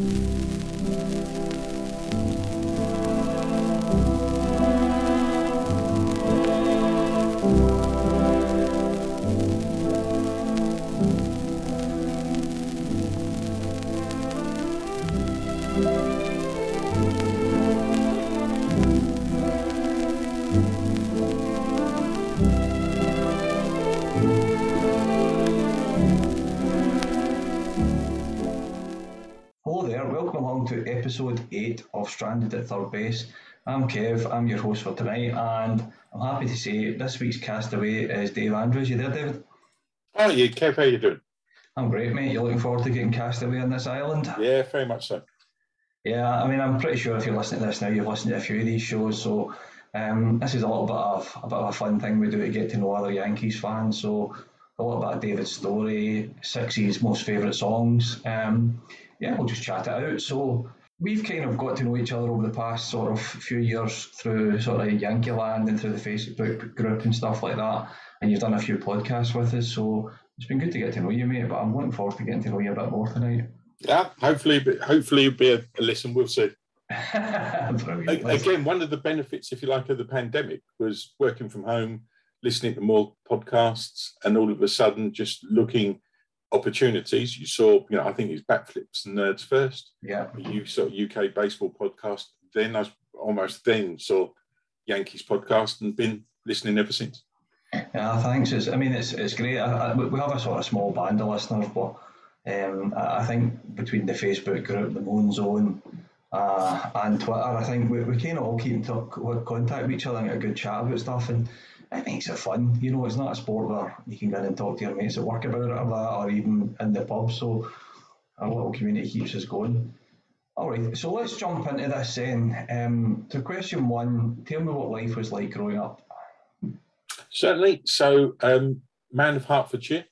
to Stranded at Third Base. I'm Kev, I'm your host for tonight, and I'm happy to say this week's castaway is Dave Andrews. You there, David? How are you, Kev? How you doing? I'm great, mate. You're looking forward to getting castaway on this island? Yeah, very much so. Yeah, I mean, I'm pretty sure if you're listening to this now, you've listened to a few of these shows, so um, this is a little bit of a bit of a fun thing we do to get to know other Yankees fans. So a little bit of David's story, Six's most favourite songs. Um, yeah, we'll just chat it out. So we've kind of got to know each other over the past sort of few years through sort of Yankee Land and through the Facebook group and stuff like that. And you've done a few podcasts with us, so it's been good to get to know you, mate. But I'm looking forward to getting to know you a bit more tonight. Yeah, hopefully, hopefully it'll be a, a listen. We'll see. Again, one of the benefits, if you like, of the pandemic was working from home, listening to more podcasts, and all of a sudden just looking opportunities. You saw, you know, I think it's Bat Flips and Nerds first. Yeah. You saw UK baseball podcast. Then I almost then saw Yankees podcast and been listening ever since. Yeah, thanks. It's, I mean, it's it's great. I, I, we have a sort of small band of listeners, but um, I think between the Facebook group, the Moon Zone, uh, and Twitter, I think we, we kind of all keep in contact with each other and get a good chat about stuff. And it makes it fun. You know, it's not a sport where you can go in and talk to your mates at work about it or that, or even in the pub. So our little community keeps us going. All right, so let's jump into this then. Um, to question one, tell me what life was like growing up. Certainly. So, um, man of Hertfordshire.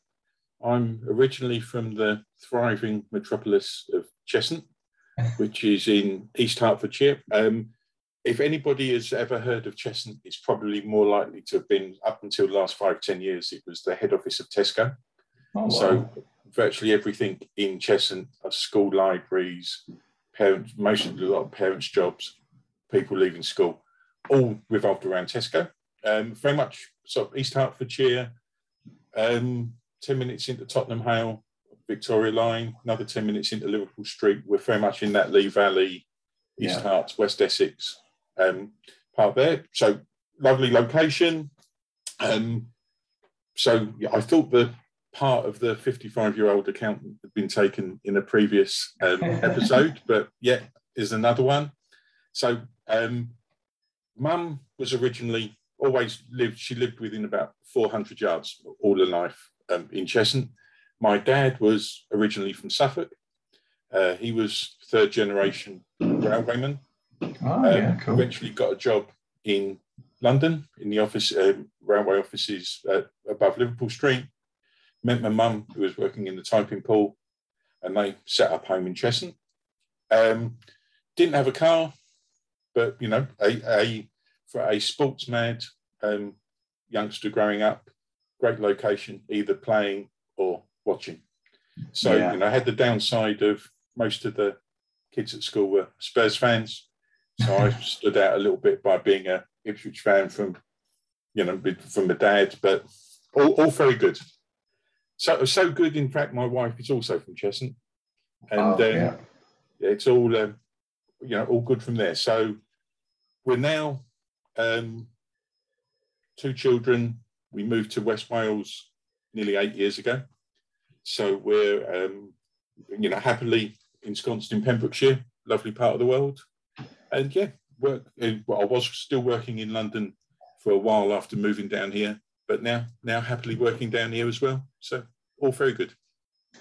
I'm originally from the thriving metropolis of Cheshunt, which is in East Hertfordshire. Um, if anybody has ever heard of Cheshunt, it's probably more likely to have been up until the last five, ten years, it was the head office of Tesco. Oh, wow. So virtually everything in Cheshunt, school libraries, parents, most of a lot of parents' jobs, people leaving school, all revolved around Tesco. Um, very much sort of East Hertfordshire, um, 10 minutes into Tottenham Hale, Victoria Line, another 10 minutes into Liverpool Street. We're very much in that Lee Valley, East yeah. Herts, West Essex um, part there. So lovely location. Um, so yeah, I thought the part of the 55 year old accountant had been taken in a previous um, episode, but yeah, is another one. So um, mum was originally always lived, she lived within about 400 yards all her life um, in Cheshunt. My dad was originally from Suffolk. Uh, he was third generation railwayman. Oh, yeah, um, cool. Eventually got a job in London in the office, um, railway offices uh, above Liverpool Street. Met my mum, who was working in the typing pool, and they set up home in Cheshunt. Um, didn't have a car, but you know, a, a for a sports mad um, youngster growing up, great location, either playing or watching. So yeah. you know, I had the downside of most of the kids at school were Spurs fans, so I stood out a little bit by being a Ipswich fan from, you know, from the dad, but all, all very good. So so good. In fact, my wife is also from Cheshunt, and oh, um, yeah. it's all um, you know all good from there. So we're now um, two children. We moved to West Wales nearly eight years ago, so we're um, you know happily ensconced in Pembrokeshire, lovely part of the world and yeah, work. Well, I was still working in London for a while after moving down here, but now now happily working down here as well. So all very good.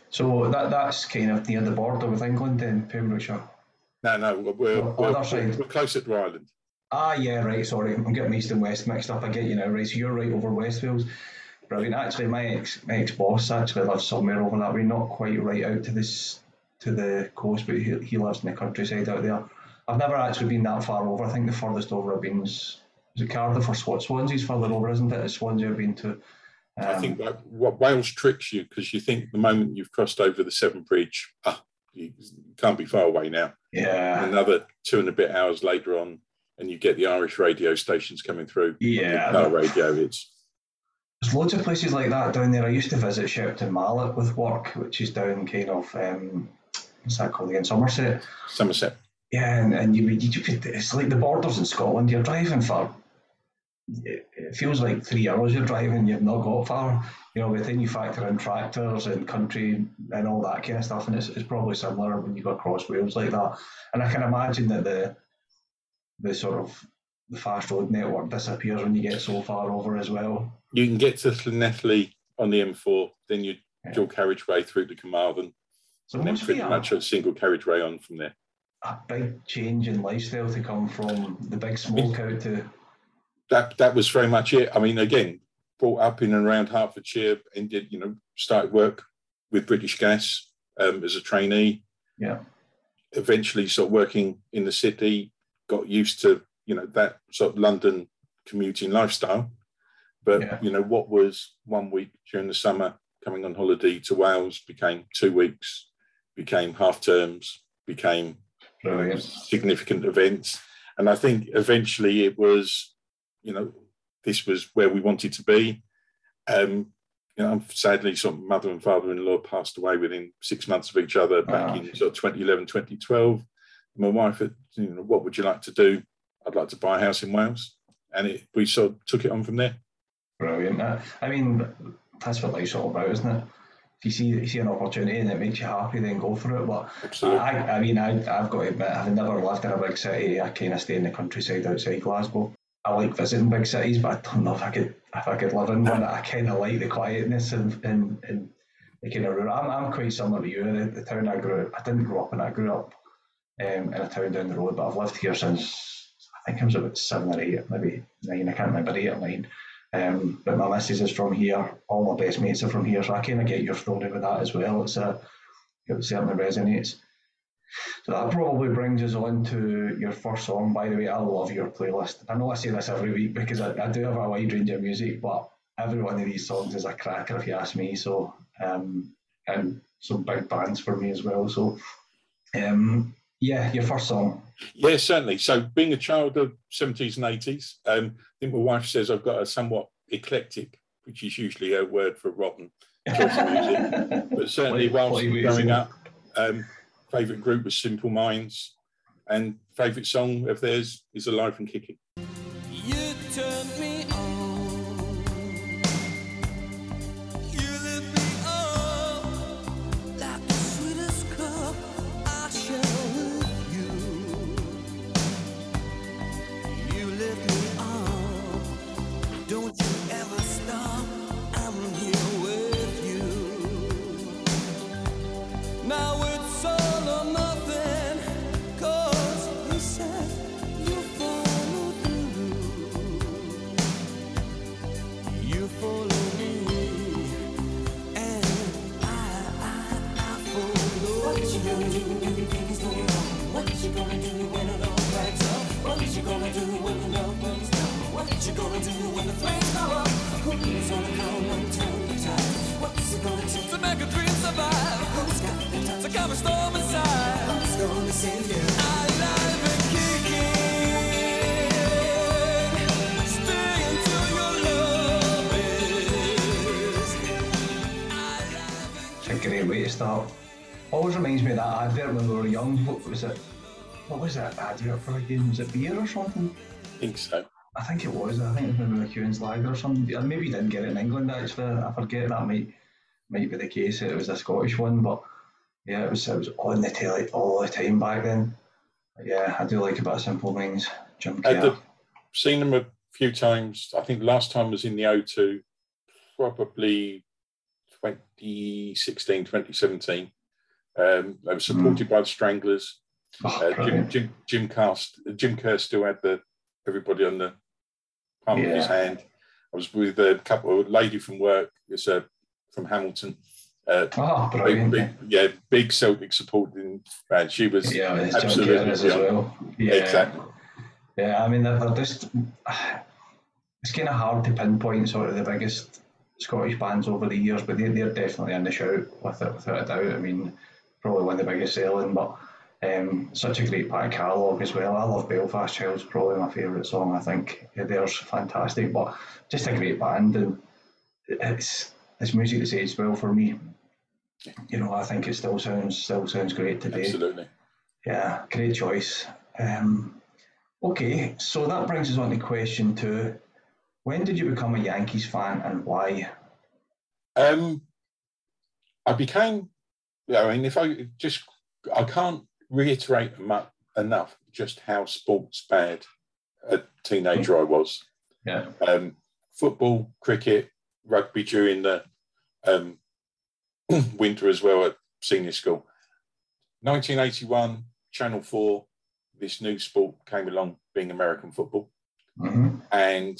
So that that's kind of near the border with England in Pembrokeshire. No, no, we're, we're, we're, we're closer to Ireland. Ah, yeah, right. Sorry, I'm getting east and west mixed up. I get you now, right? So you're right over West Wales. Brilliant. Actually, my ex my ex boss actually lives somewhere over that way, not quite right out to this to the coast, but he, he lives in the countryside out there. I've never actually been that far over. I think the furthest over I've been is, is it Cardiff or Swat? Swansea's further over, isn't it? It's Swansea I've been to. Um, I think that what Wales tricks you because you think the moment you've crossed over the Severn Bridge, ah, you can't be far away now. Yeah. Another two and a bit hours later on, and you get the Irish radio stations coming through. Yeah. Car radio. It's There's loads of places like that down there. I used to visit Shepton Mallet with work, which is down kind of um, what's that called again, Somerset. Somerset. Yeah, and, and you, you could, it's like the borders in Scotland. You're driving for it feels like three hours you're driving. You've not got far. You know, but then you factor in tractors and country and all that kind of stuff, and it's, it's probably similar when you go across Wales like that. And I can imagine that the the sort of the fast road network disappears when you get so far over as well. You can get to Llanelli on the M4, then you Yeah. dual carriageway through to Carmarthen, So and then pretty much a single carriageway on from there. A big change in lifestyle to come from the big smoke out to that that was very much it. I mean, again, brought up in and around Hertfordshire and did, you know, started work with British Gas um, as a trainee. yeah Eventually, sort of working in the city, got used to, you know, that sort of London commuting lifestyle. But Yeah. you know, what was one week during the summer coming on holiday to Wales became two weeks, became half terms, became brilliant. significant events. And I think eventually it was, you know, this was where we wanted to be. Um, you know, sadly, sort of mother and father-in-law passed away within six months of each other back Ah. in sort of 2011, 2012. My wife had, you know, what would you like to do? I'd like to buy a house in Wales. And it, we sort of took it on from there. Brilliant. I mean, that's what life's all about, isn't it? If you see you see an opportunity and it makes you happy, then go for it. But Absolutely. I, I mean, I, I've got to admit, I've never lived in a big city. I kind of stay in the countryside outside Glasgow. I like visiting big cities, but I don't know if I could if I could live in one. I kind of like the quietness and and, and the kind of rural. I'm, I'm quite similar to you. The, the town I grew up, I didn't grow up in. I grew up um, in a town down the road, but I've lived here since I think I was about seven or eight, maybe nine. I can't remember eight or nine. Um, but my missus is from here. All my best mates are from here, so I kind of get your story with that as well. It's a, it certainly resonates. So that probably brings us on to your first song. By the way, I love your playlist. I know I say this every week because I, I do have a wide range of music, but every one of these songs is a cracker if you ask me. So, um, and some big bands for me as well. So, um, yeah, your first song. Yeah, certainly. So, being a child of 70s and 80s, um, I think my wife says I've got a somewhat eclectic, which is usually a word for rotten, choice of music. But certainly, whilst what are you growing up, um, favourite group was Simple Minds, and favourite song of theirs is Alive and Kicking. What you gonna do when the flames go up? Who's gonna come and turn the tide? What's it gonna take? To make a dream survive. Who's got the time? To calm a storm inside. Who's gonna save you? Alive and kicking. Stay until your love is. It's a great way to start. Always reminds me of that advert when we were young. What was it? What was that advert for again? Was it beer or something? I think so. I think it was. I think it was maybe the Hewins Lager or something. Or Maybe you didn't get it in England actually. I forget that might might be the case. It was a Scottish one, but yeah, it was it was on the telly all the time back then. But yeah, I do like a of Simple Minds. Jim I've seen them a few times. I think last time was in the O2, probably 2016, 2017. Um, they were supported by the Stranglers. Oh, Uh, Jim. Jim, Jim Cast, Jim Kerr still had the everybody on the palm of his hand. I was with a couple, a lady from work, it's uh, from Hamilton. Uh, Oh, big, big, yeah, big Celtic supporting band. She was yeah, absolutely as well. Yeah. Exactly. Yeah, I mean, they're, they're just. It's kind of hard to pinpoint sort of the biggest Scottish bands over the years, but they're, they're definitely in the shout with it, without a doubt. I mean, probably one of the biggest selling, but um, such a great back catalogue as well. I love Belfast Child's probably my favourite song. I think theirs fantastic, but just a great band and it's it's music that's aged well for me. You know, I think it still sounds still sounds great today. Absolutely. Yeah, great choice. Um, okay, so that brings us on to question two. When did you become a Yankees fan and why? Um, I became, yeah, I mean, if I just, I can't reiterate enough just how sports bad a teenager I was. Yeah. Um, football, cricket, rugby during the um, winter as well at senior school. 1981, Channel 4, this new sport came along, being American football. hmm and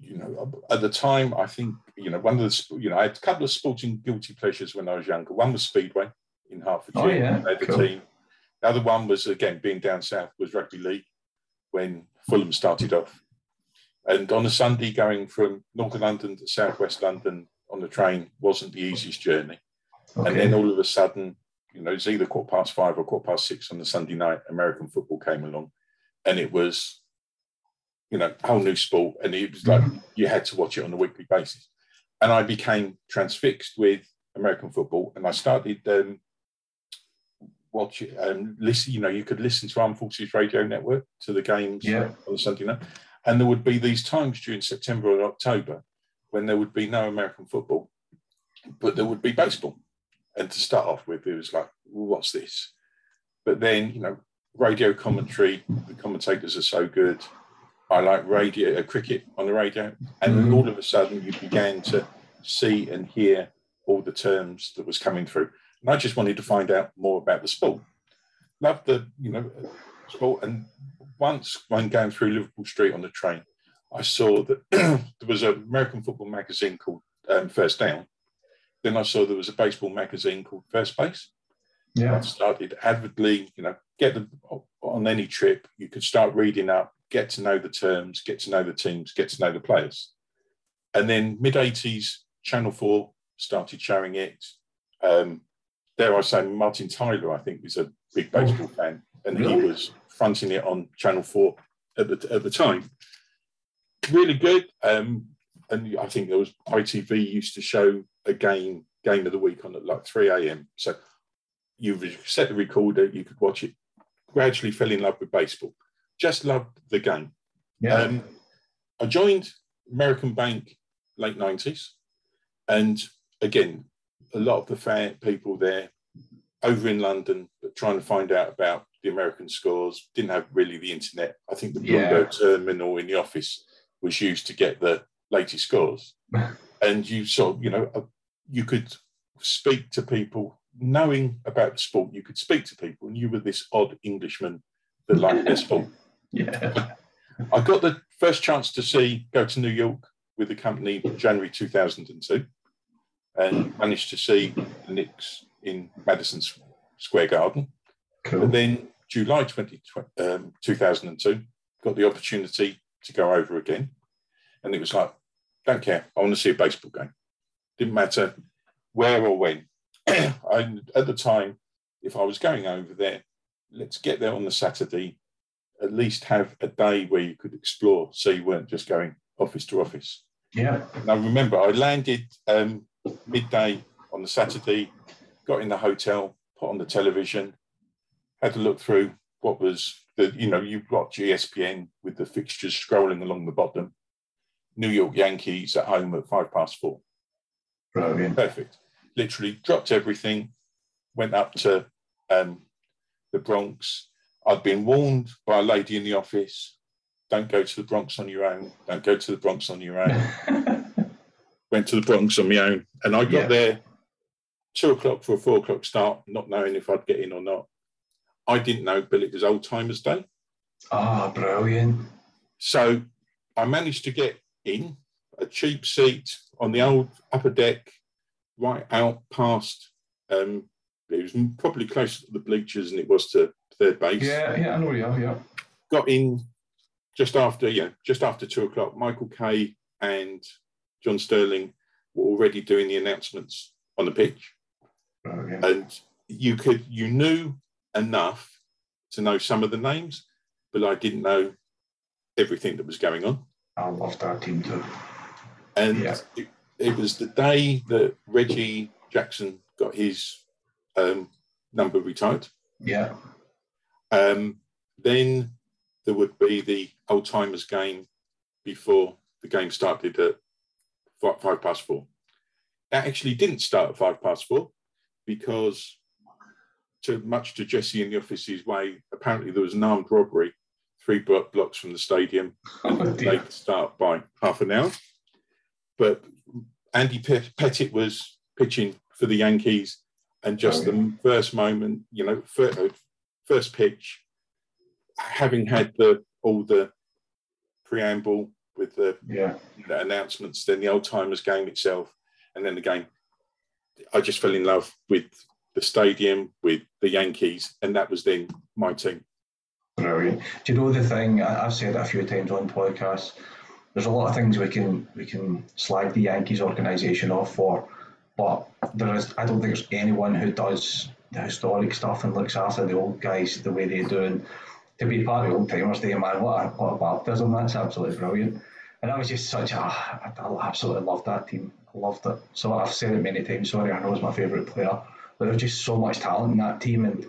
you know at the time i think you know one of the you know i had a couple of sporting guilty pleasures when i was younger one was speedway in hertfordshire Oh, yeah. I had a Cool. team the other one was again being down south was rugby league when fulham started off and on a sunday going from northern london to southwest london on the train wasn't the easiest journey and then all of a sudden, you know, it's either quarter past five or quarter past six on the Sunday night, American football came along. And it was, you know, a whole new sport. And it was like you had to watch it on a weekly basis. And I became transfixed with American football. And I started um, watch it, um, listen, you know, you could listen to Armed Forces Radio Network to the games Yeah. on the Sunday night. And there would be these times during September or October when there would be no American football, but there would be baseball. And to start off with, it was like, well, what's this? But then, you know, radio commentary, the commentators are so good. I like radio, uh, cricket on the radio. And then Mhm. all of a sudden, you began to see and hear all the terms that was coming through. And I just wanted to find out more about the sport. Loved the, you know, sport. And once when going through Liverpool Street on the train, I saw that there was an American football magazine called um, First Down. Then I saw there was a baseball magazine called First Base. Yeah. I started avidly, you know, get them on any trip. You could start reading up, get to know the terms, get to know the teams, get to know the players. And then mid 80s, Channel 4 started showing it. Um, dare I say, Martin Tyler, I think, was a big baseball fan, and he was fronting it on Channel 4 at the, at the time. Really good. Um, and I think there was ITV used to show a game game of the week on at like 3 a.m. So you set the recorder, you could watch it. Gradually fell in love with baseball. Just loved the game. Yeah. Um, I joined American Bank late 90s. And again, a lot of the fan people there over in London, but trying to find out about the American scores, didn't have really the internet. I think the Yeah. Bloomberg terminal in the office was used to get the latest scores. and you sort of, you know, uh, you could speak to people knowing about the sport. You could speak to people, and you were this odd Englishman that liked their sport. yeah. I got the first chance to see go to New York with the company January 2002 and managed to see the Knicks in Madison Square Garden. Cool. And then July 20, um, 2002, got the opportunity to go over again. And it was like, don't care. I want to see a baseball game. Didn't matter where or when. I, at the time, if I was going over there, let's get there on the Saturday, at least have a day where you could explore so you weren't just going office to office. Yeah. Now, remember, I landed um, midday on the Saturday, got in the hotel, put on the television, had to look through what was the, you know, you've got ESPN with the fixtures scrolling along the bottom. New York Yankees at home at five past four. Brilliant. Perfect. Literally dropped everything, went up to um, the Bronx. I'd been warned by a lady in the office don't go to the Bronx on your own. Don't go to the Bronx on your own. went to the Bronx on my own, and I got Yeah. there two o'clock for a four o'clock start, not knowing if I'd get in or not. I didn't know, but it was Old Timers Day, Ah, brilliant. so I managed to get in a cheap seat on the old upper deck, right out past. Um, it was probably closer to the bleachers than it was to third base. Yeah, yeah, I know you are, yeah. Got in just after, yeah, just after two o'clock. Michael Kay and John Sterling were already doing the announcements on the pitch. Brilliant. and you could you knew enough to know some of the names, but I didn't know everything that was going on. I loved our team too. And Yeah. it, it was the day that Reggie Jackson got his um, number retired. Yeah, Um, then there would be the old timers game before the game started at five, five past four. That actually didn't start at five past four because, to much to Jesse in the office's way, apparently there was an armed robbery three blo- blocks from the stadium. Oh, they could start by half an hour. But Andy Pettitte was pitching for the Yankees, and just Oh, the first moment, you know, uh, first pitch, having had the all the preamble with the yeah. you know, announcements, then the old timers game itself, and then the game. I just fell in love with the stadium, with the Yankees, and that was then my team. Brilliant. Do you know the thing? I've said it a few times on podcasts. There's a lot of things we can we can slag the Yankees organisation off for, but there is. I don't think there's anyone who does the historic stuff and looks after the old guys the way they do. And to be part of the old timers day, man, what a, what a baptism! That's absolutely brilliant. And that was just such a. I, I absolutely loved that team. I loved it. So I've said it many times. Sorry, I know it's my favourite player, but there's just so much talent in that team and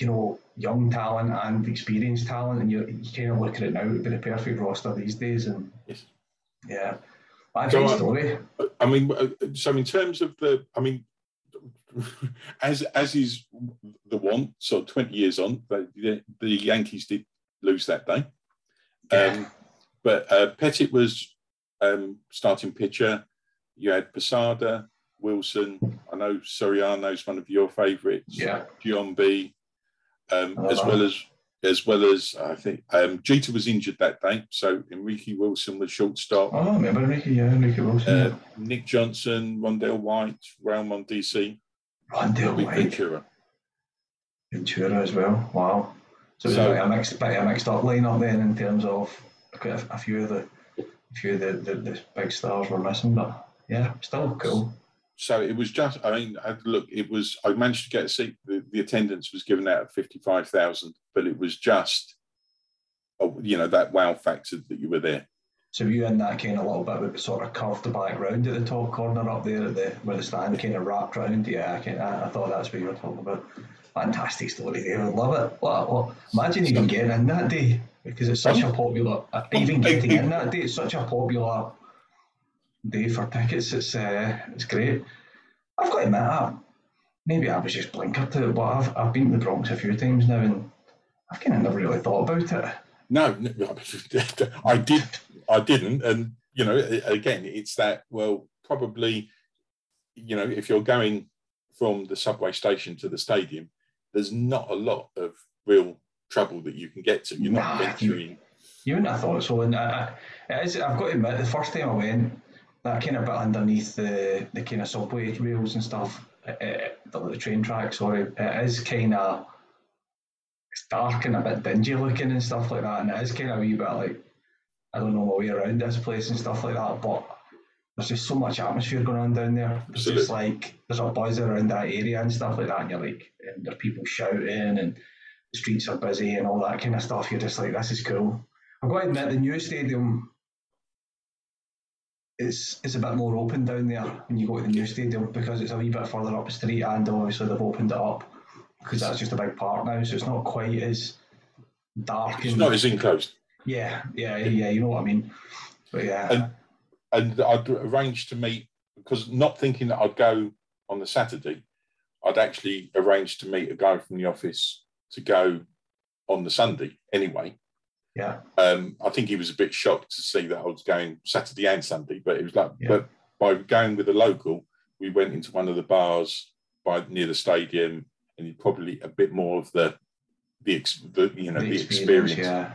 you know, young talent and experienced talent, and you, you kind of look at it now, it would be the perfect roster these days. And Yes. yeah, a So, story. I mean, uh, so in terms of the, I mean, as as is the one. so twenty years on, but the, the Yankees did lose that day. Yeah. Um, but uh, Pettitte was um, starting pitcher. You had Posada, Wilson. I know Soriano's one of your favourites. Yeah, Giambi. Um, as well as as well as I think um, Jeter was injured that day, so Enrique Wilson was shortstop. oh, I remember Ricky, yeah, Ricky Wilson. Uh, Nick Johnson, Rondell White, Raul Mondesi, Rondell Big White, Ventura. Ventura as well. Wow. So it was So- like a mixed, bit of a mixed up lineup then in terms of quite a, a few of the, a few of the, the, the big stars were missing, but yeah, still cool. So it was just, I mean, I, look, it was, I managed to get a seat. The, the attendance was given out at 55,000, but it was just, oh, you know, that wow factor that you were there. So you in that kind of little bit with sort of curved back round at the top corner up there at the where the stand kind of wrapped round. Yeah, I, can, I, I thought that's what you were talking about. Fantastic story, David. Love it. What, what, imagine even getting in that day because it's such a popular. Even getting in that day, it's such a popular day for tickets. It's uh, it's great. I've got to admit, I, maybe I was just blinkered to it, but I've I've been to the Bronx a few times now, and I've kind of never really thought about it. No, no, I did, I didn't. And, you know, again, it's that, well, probably, you know, if you're going from the subway station to the stadium, there's not a lot of real trouble that you can get to. You're not Nah, venturing. You wouldn't have thought so. And I, I, is, I've got to admit, the first time I went, that kind of bit underneath the, the kind of subway rails and stuff, uh, the, the train track, sorry, it is kind of it's dark and a bit dingy looking and stuff like that. And it is kind of a wee bit like, I don't know my way around this place and stuff like that. But there's just so much atmosphere going on down there. It's just like, there's a buzz around that area and stuff like that. And you're like, and there are people shouting and the streets are busy and all that kind of stuff. You're just like, this is cool. I've got to admit, the new stadium is is a bit more open down there when you go to the new stadium because it's a wee bit further up the street and obviously they've opened it up because that's just a big park now, so it's not quite as dark. It's and- not as enclosed. yeah, yeah, yeah. You know what I mean? But yeah, And- and I'd arranged to meet because not thinking that I'd go on the Saturday, I'd actually arranged to meet a guy from the office to go on the Sunday anyway. yeah, Um, I think he was a bit shocked to see that I was going Saturday and Sunday, but it was like, Yeah. but by going with a local, we went into one of the bars by near the stadium, and you probably a bit more of the the, ex, the you know the, experience. Yeah,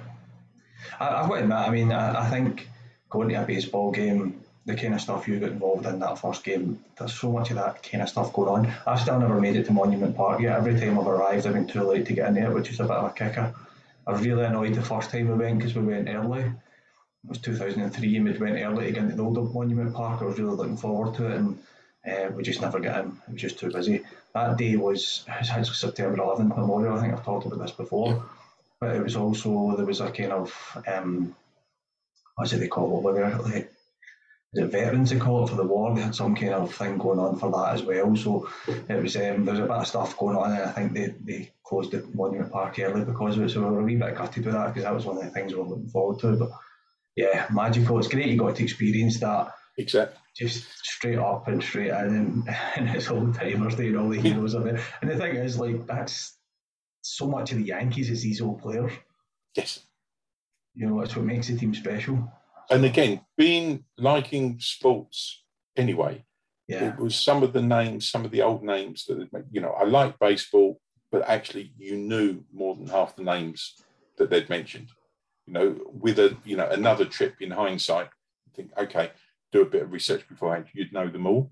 I, I've got to admit. I mean, I, I think going to a baseball game, the kind of stuff you got involved in that first game, there's so much of that kind of stuff going on. I've still never made it to Monument Park yet. Every time I've arrived, I've been too late to get in there, which is a bit of a kicker. I was really annoyed the first time we went because we went early. It was 2003 and we went early to get into the old Monument Park. I was really looking forward to it and uh, we just never got in. It was just too busy. That day was it was actually September 11th Memorial. I think I've talked about this before, but it was also there was a kind of um, what's it they call it? Where they're like, it veterans they call it for the war? They had some kind of thing going on for that as well. So it was um, there was a bit of stuff going on, and I think they, they closed the Monument Park early because of it. So we were a wee bit gutted with that because that was one of the things we were looking forward to. But yeah, magical. It's great you got to experience that Exactly. Just straight up and straight in, and, and it's old timers doing all the heroes are there. And the thing is, like that's so much of the Yankees is these old players. Yes. You know, that's what makes the team special. And again, being liking sports anyway, Yeah, it was some of the names, some of the old names that, you know, I like baseball, but actually you knew more than half the names that they'd mentioned. You know, with a, you know, another trip in hindsight, think, okay, do a bit of research beforehand, you'd know them all.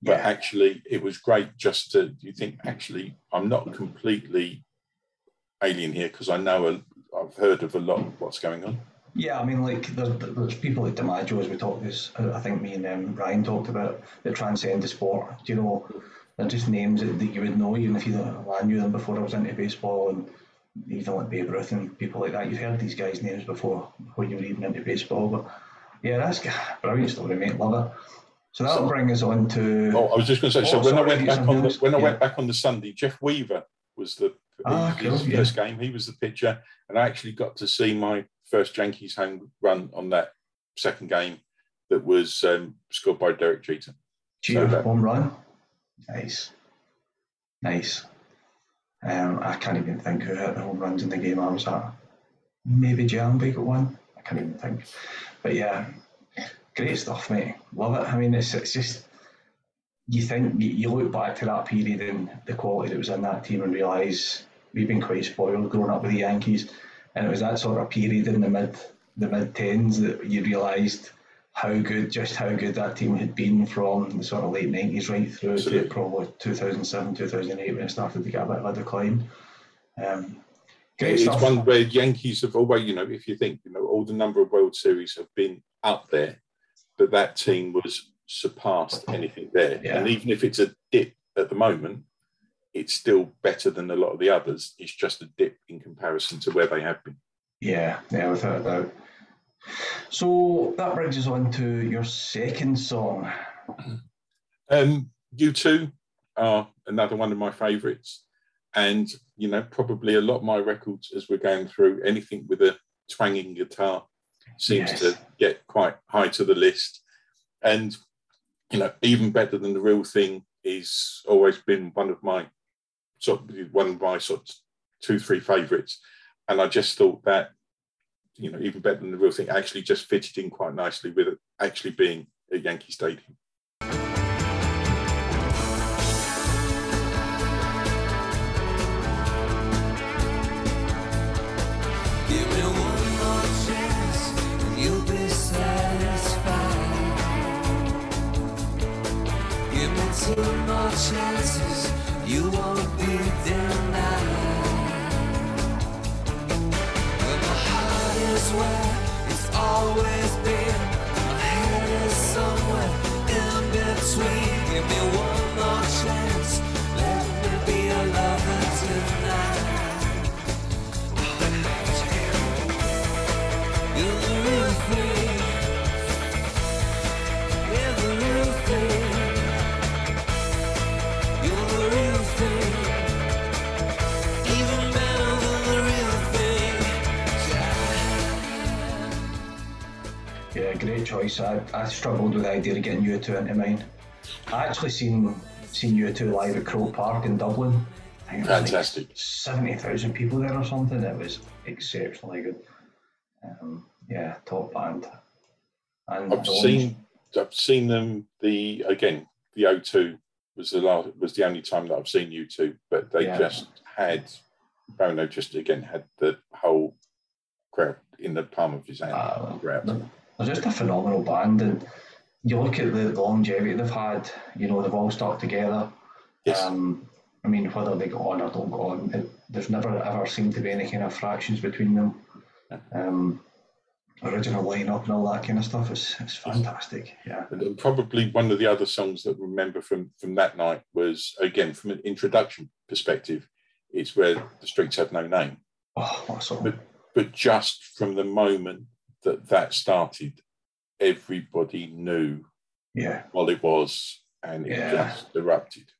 But yeah, actually, it was great just to, you think, actually, I'm not completely alien here because I know, a, I've heard of a lot of what's going on. yeah. I mean, like there's, there's people like DiMaggio, as we talked this. I think me and um, Ryan talked about that transcend the sport. Do you know? They're just names that, that you would know, even if you well, I knew them before I was into baseball, and even like Babe Ruth and people like that. You've heard these guys' names before before you were even into baseball. But yeah, that's brilliant story, mate. Love it. So that'll So- bring us on to. Oh, I was just going to say. so when I went back on the, when I Yeah. went back on the Sunday, Jeff Weaver was the Ah, cool, yeah. first game. He was the pitcher, and I actually got to see my first Yankees home run on that second game that was um, scored by Derek Jeter. Cheer So that- home run. Nice. Nice. Um, I can't even think who hit the home runs in the game I was at. Maybe Giambi got one. I can't even think. But yeah, great stuff, mate. Love it. I mean, it's, it's just, you think, you, you look back to that period and the quality that was in that team and realise we've been quite spoiled growing up with the Yankees. And it was that sort of period in the mid the mid tens that you realised how good, just how good that team had been from the sort of late nineties right through Absolutely. to probably two thousand seven, two thousand eight when it started to get a bit of a decline. Um, It's one where Yankees have always, you know, if you think, you know, all the number of World Series have been up there, but that team was surpassed anything there. Yeah. And even if it's a dip at the moment, it's still better than a lot of the others. It's just a dip in comparison to where they have been. Yeah, yeah, without a doubt. So that brings us on to your second song. Um, U2 are another one of my favourites, and you know probably a lot of my records as we're going through anything with a twanging guitar seems Yes. to get quite high to the list, and you know even better than the real thing is always been one of my sort of one of my sort of two three favourites, and I just thought that you know even better than the real thing actually just fitted in quite nicely with it actually being at Yankee Stadium. Chances, you won't be denied. Well, my heart is where it's always been. My head is somewhere in between. Give me one great choice. I, I struggled with the idea of getting U2 into mine. I actually seen seen U2 live at Croke Park in Dublin. I think it was like Fantastic. seventy thousand people there or something. It was exceptionally good. Um, yeah, top band. And I've seen I've seen them the again the O2 was the last was the only time that I've seen U2, but they Yeah. just had Bono just again had the whole crowd in the palm of his hand. Grabbed. They're just a phenomenal band, and you look at the longevity they've had. You know, they've all stuck together. Yes. Um, I mean, whether they go on or don't go on, it, there's never ever seemed to be any kind of fractions between them. Um, original lineup and all that kind of stuff. It's it's fantastic. Yeah. And probably one of the other songs that I remember from from that night was again from an introduction perspective, it's where the streets have no name. Oh, what a song. But but just from the moment that that started, everybody knew Yeah. what it was, and it Yeah. just erupted.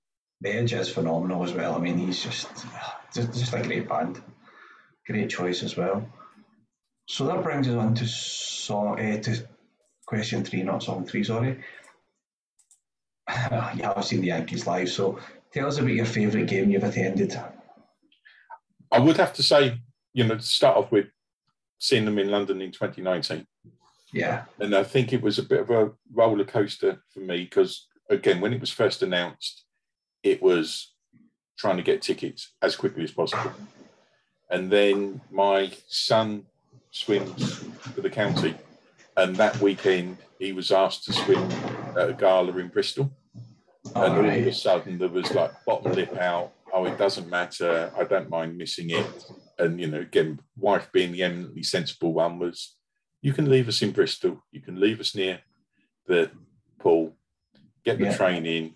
The Edge is phenomenal as well. I mean, he's just just, just a great band. Great choice as well. So that brings us on to song uh, to question three, not song three. Sorry. you have seen the Yankees live, so tell us about your favourite game you've attended. I would have to say, you know, to start off with seeing them in London in 2019. Yeah, And I think it was a bit of a roller coaster for me because, again, when it was first announced, it was trying to get tickets as quickly as possible. And then my son swims for the county, and that weekend he was asked to swim at a gala in Bristol. and all of a sudden there was like bottom lip out. Oh, it doesn't matter. I don't mind missing it. And you know, again, wife being the eminently sensible one was, you can leave us in Bristol. You can leave us near the pool. Get the Yeah. train in.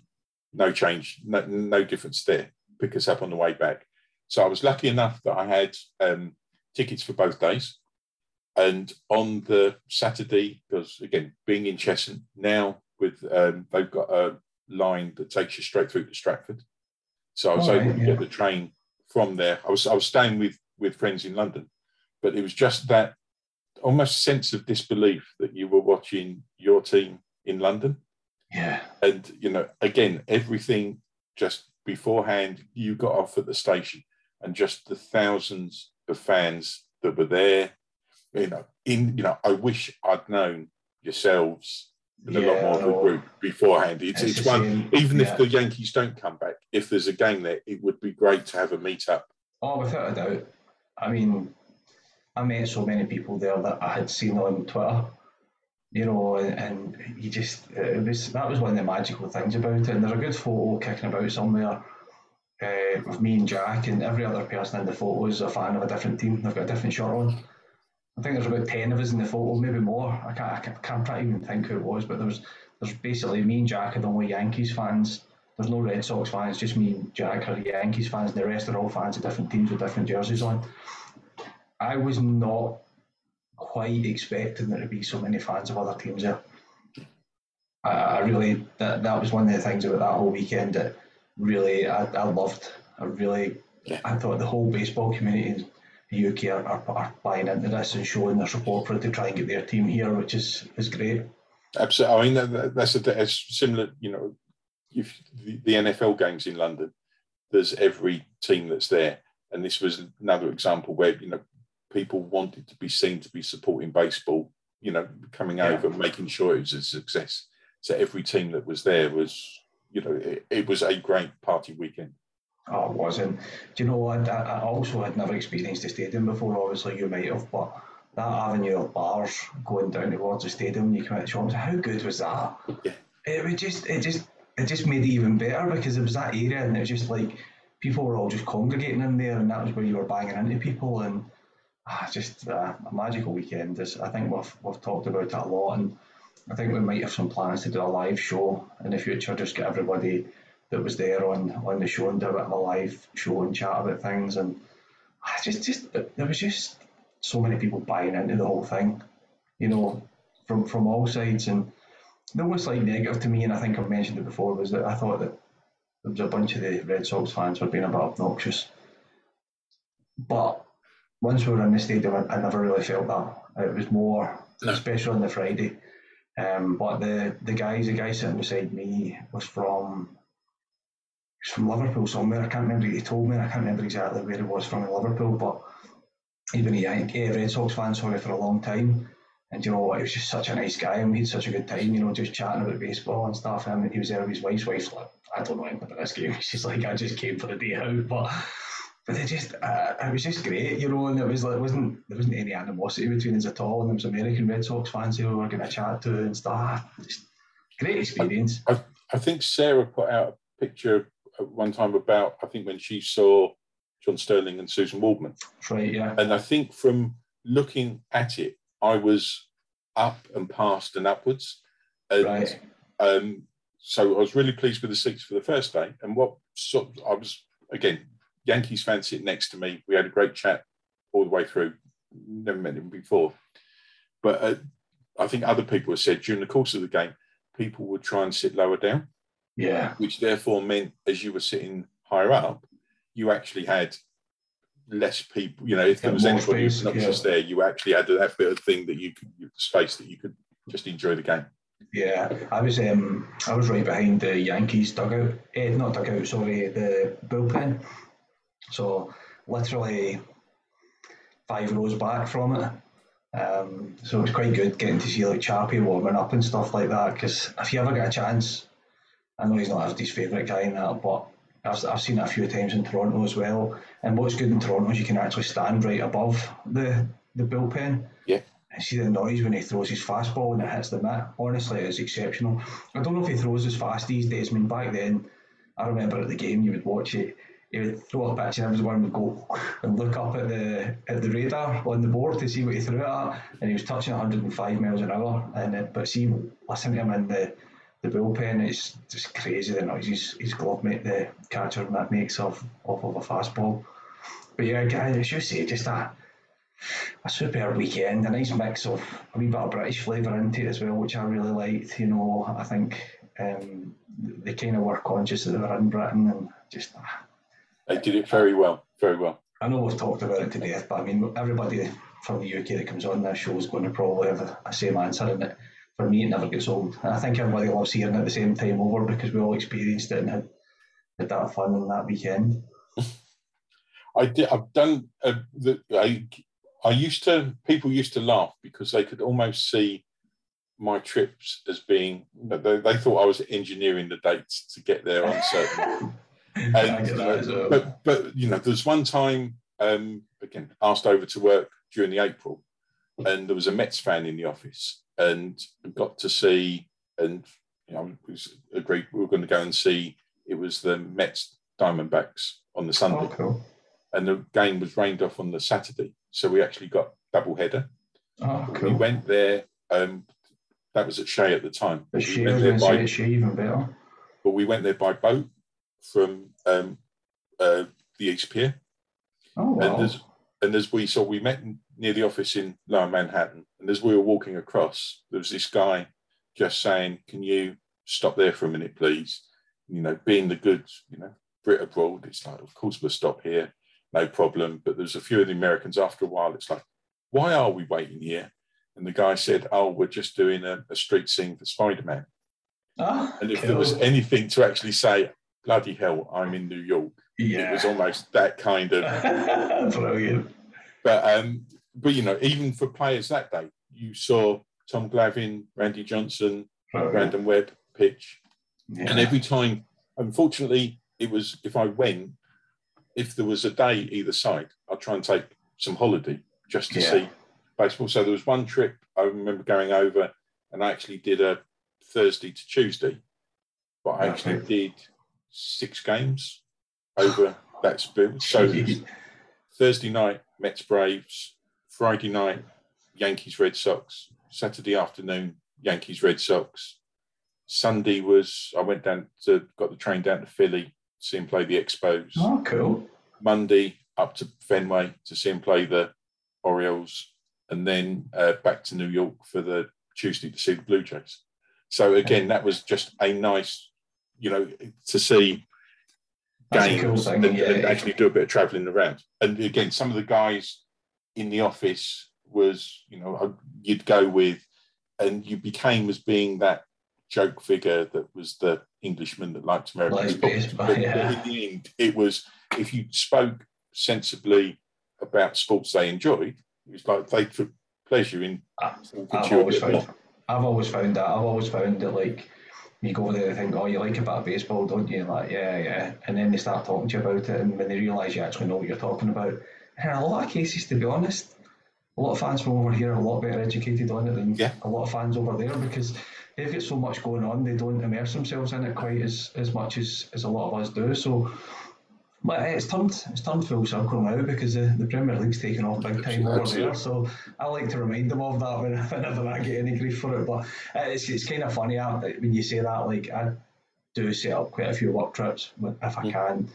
No change. No, no difference there. Pick us up on the way back. So I was lucky enough that I had um, tickets for both days. And on the Saturday, because again, being in Cheshunt now with um, they've got a line that takes you straight through to Stratford. So I was Oh, able right, to get the train from there. I was I was staying with with friends in London, but it was just that almost sense of disbelief that you were watching your team in London. yeah, And you know, again, everything just beforehand, you got off at the station, and just the thousands of fans that were there. You know, in you know, I wish I'd known yourselves and a lot more of the group beforehand. It's, It's it's one, even yeah. if the Yankees don't come back, if there's a game there, it would be great to have a meet up. Oh, without a doubt. I mean, I met so many people there that I had seen on Twitter, you know, and, and you just it was that was one of the magical things about it. And there's a good photo kicking about somewhere uh, of me and Jack, and every other person in the photo is a fan of a different team. They've got a different shirt on. I think there's about ten of us in the photo, maybe more. I can't, I can't can't even think who it was, but there was there's basically me and Jack are the only Yankees fans. There's no Red Sox fans, just me and Jack are the Yankees fans, and the rest are all fans of different teams with different jerseys on. I was not quite expecting there to be so many fans of other teams there. I, I really that that was one of the things about that whole weekend that really I, I loved. I really Yeah. I thought the whole baseball community in the UK are, are, are buying into this and showing their support for it to try and get their team here, which is is great. Absolutely. I mean, that- that, that's a, that's similar. You know, if the, the NFL games in London, there's every team that's there, and this was another example where you know people wanted to be seen to be supporting baseball. You know, coming Yeah. over, making sure it was a success. So every team that was there was, you know, it, it was a great party weekend. Oh, it wasn't. Do you know what? I, I also had never experienced the stadium before. Obviously, you might have, but that avenue of bars going down towards the stadium, when you come out the shops. How good was that? Yeah. It was just, it just, it just made it even better because it was that area, and it was just like people were all just congregating in there, and that was where you were banging into people, and ah, just uh, a magical weekend. It's, I think we've we've talked about it a lot, and I think we might have some plans to do a live show in the future. Just get everybody that was there on on the show and do a bit of a live show and chat about things. And I just just there was just so many people buying into the whole thing, you know, from from all sides. And the only slight negative to me, and I think I've mentioned it before, was that I thought that there was a bunch of the Red Sox fans were being a bit obnoxious. But once we were in the stadium, I, never really felt that. It was more, No. especially on the Friday. Um, but the the guys, the guy sitting beside me was from he's from Liverpool somewhere. I can't remember. He told me. I can't remember exactly where he was from in Liverpool, but he'd been a Yankee, a Red Sox fan, sorry, for a long time. And you know what? He was just such a nice guy, and we had such a good time. You know, just chatting about baseball and stuff. And he was there with his wife's wife, like, I don't know anything about this game. She's like, I just came for the day out, but. But it just, uh, it was just great, you know, and it was like, wasn't, there wasn't any animosity between us at all, and there was American Red Sox fans who we were going to chat to and stuff. Just great experience. I think Sarah put out a picture at one time about I think when she saw John Sterling and Susan Waldman. Right, yeah. And I think from looking at it, I was up and past and upwards. And Right. um, so I was really pleased with the seats for the first day. And what sort I was again, Yankees fan sitting next to me. We had a great chat all the way through. Never met him before, but uh, I think other people have said during the course of the game, people would try and sit lower down, Yeah. which therefore meant as you were sitting higher up, you actually had less people. You know, if there was anybody space, just there, you actually had that bit of thing that you could space that you could just enjoy the game. Yeah, I was um I was right behind the Yankees dugout, eh, not dugout, sorry, the bullpen. So literally five rows back from it. Um, so it was quite good getting to see like Chappie warming up and stuff like that. Because if you ever get a chance, I know he's not his favourite guy in that, but I've, I've seen it a few times in Toronto as well. And what's good in Toronto is you can actually stand right above the the bullpen. Yeah. And see the noise when he throws his fastball and it hits the mitt. Honestly, it is exceptional. I don't know if he throws as fast these days. I mean, back then, I remember at the game you would watch it. He would throw a pitch and everyone would go and look up at the at the radar on the board to see what he threw it at, and he was touching 105 miles an hour. And but see, listen to him in the the bullpen, it's just crazy the noise his, his glove mate, the catcher that makes off off of a fastball. But yeah, guys, as you say, just a a superb weekend, a nice mix of a wee bit of British flavour into it as well, which I really liked. You know, I think um, they kind of were conscious that they were in Britain and just. ah, They did it very well, very well. I know we've talked about it to death, but I mean, everybody from the UK that comes on this show is going to probably have the a same answer, and it for me, it never gets old. And I think everybody loves hearing it at the same time over because we all experienced it and had, had that fun on that weekend. I did. I've done. Uh, the, I I used to. People used to laugh because they could almost see my trips as being. They, they thought I was engineering the dates to get there on certain. And, well. but but you know, there's one time um, again asked over to work during the April, and there was a Mets fan in the office, and got to see and you know was agreed we were going to go and see. It was the Mets Diamondbacks on the Sunday Oh, cool. and the game was rained off on the Saturday. So we actually got double header. Oh, We went there. Um, that was at Shea at the time. The We went there by, even better. but we went there by boat from um, uh, the East Pier. Oh, And as and as we saw, we met near the office in Lower Manhattan. And as we were walking across, there was this guy just saying, "Can you stop there for a minute, please?" You know, being the good, you know, Brit abroad, it's like, of course we'll stop here, no problem. But there's a few of the Americans. After a while, it's like, why are we waiting here? And the guy said, "Oh, we're just doing a, a street scene for Spider-Man." Ah, And if cool. there was anything to actually say, "Bloody hell, I'm in New York," yeah. it was almost that kind of Brilliant. but um, but you know, even for players that day, you saw Tom Glavine, Randy Johnson, oh, Brandon Webb pitch, Yeah. and every time, unfortunately, it was if I went, if there was a day either side, I'd try and take some holiday just to Yeah. see baseball. So there was one trip I remember going over, and I actually did a Thursday to Tuesday, but I actually Right. did six games over that spin. So Thursday night, Mets Braves. Friday night, Yankees Red Sox. Saturday afternoon, Yankees Red Sox. Sunday was I went down to got the train down to Philly to see him play the Expos. oh, cool. Monday up to Fenway to see him play the Orioles, and then uh, back to New York for the Tuesday to see the Blue Jays. So again, that was just a nice, you know, to see That's games cool and, yeah. and actually do a bit of travelling around. And again, some of the guys in the office was, you know, uh, you'd go with, and you became as being that joke figure that was the Englishman that liked American Likes sport. But, yeah. in the end, it was if you spoke sensibly about sports they enjoyed, it was like they took pleasure in I- I've to you a always found, I've always found that. I've always found that like you go there and think, oh, you like a bit of baseball, don't you? Like, yeah, yeah. And then they start talking to you about it, and when they realise you actually know what you're talking about. In a lot of cases, to be honest, a lot of fans from over here are a lot better educated on it than Yeah. a lot of fans over there because they've got so much going on. They don't immerse themselves in it quite as, as much as, as a lot of us do. So Well, it's turned it's turned full circle now because the, the Premier League's taken off big time over there. So I like to remind them of that when- whenever I get any grief for it. But it's, it's kind of funny when you say that. Like I do set up quite a few work trips if I mm. can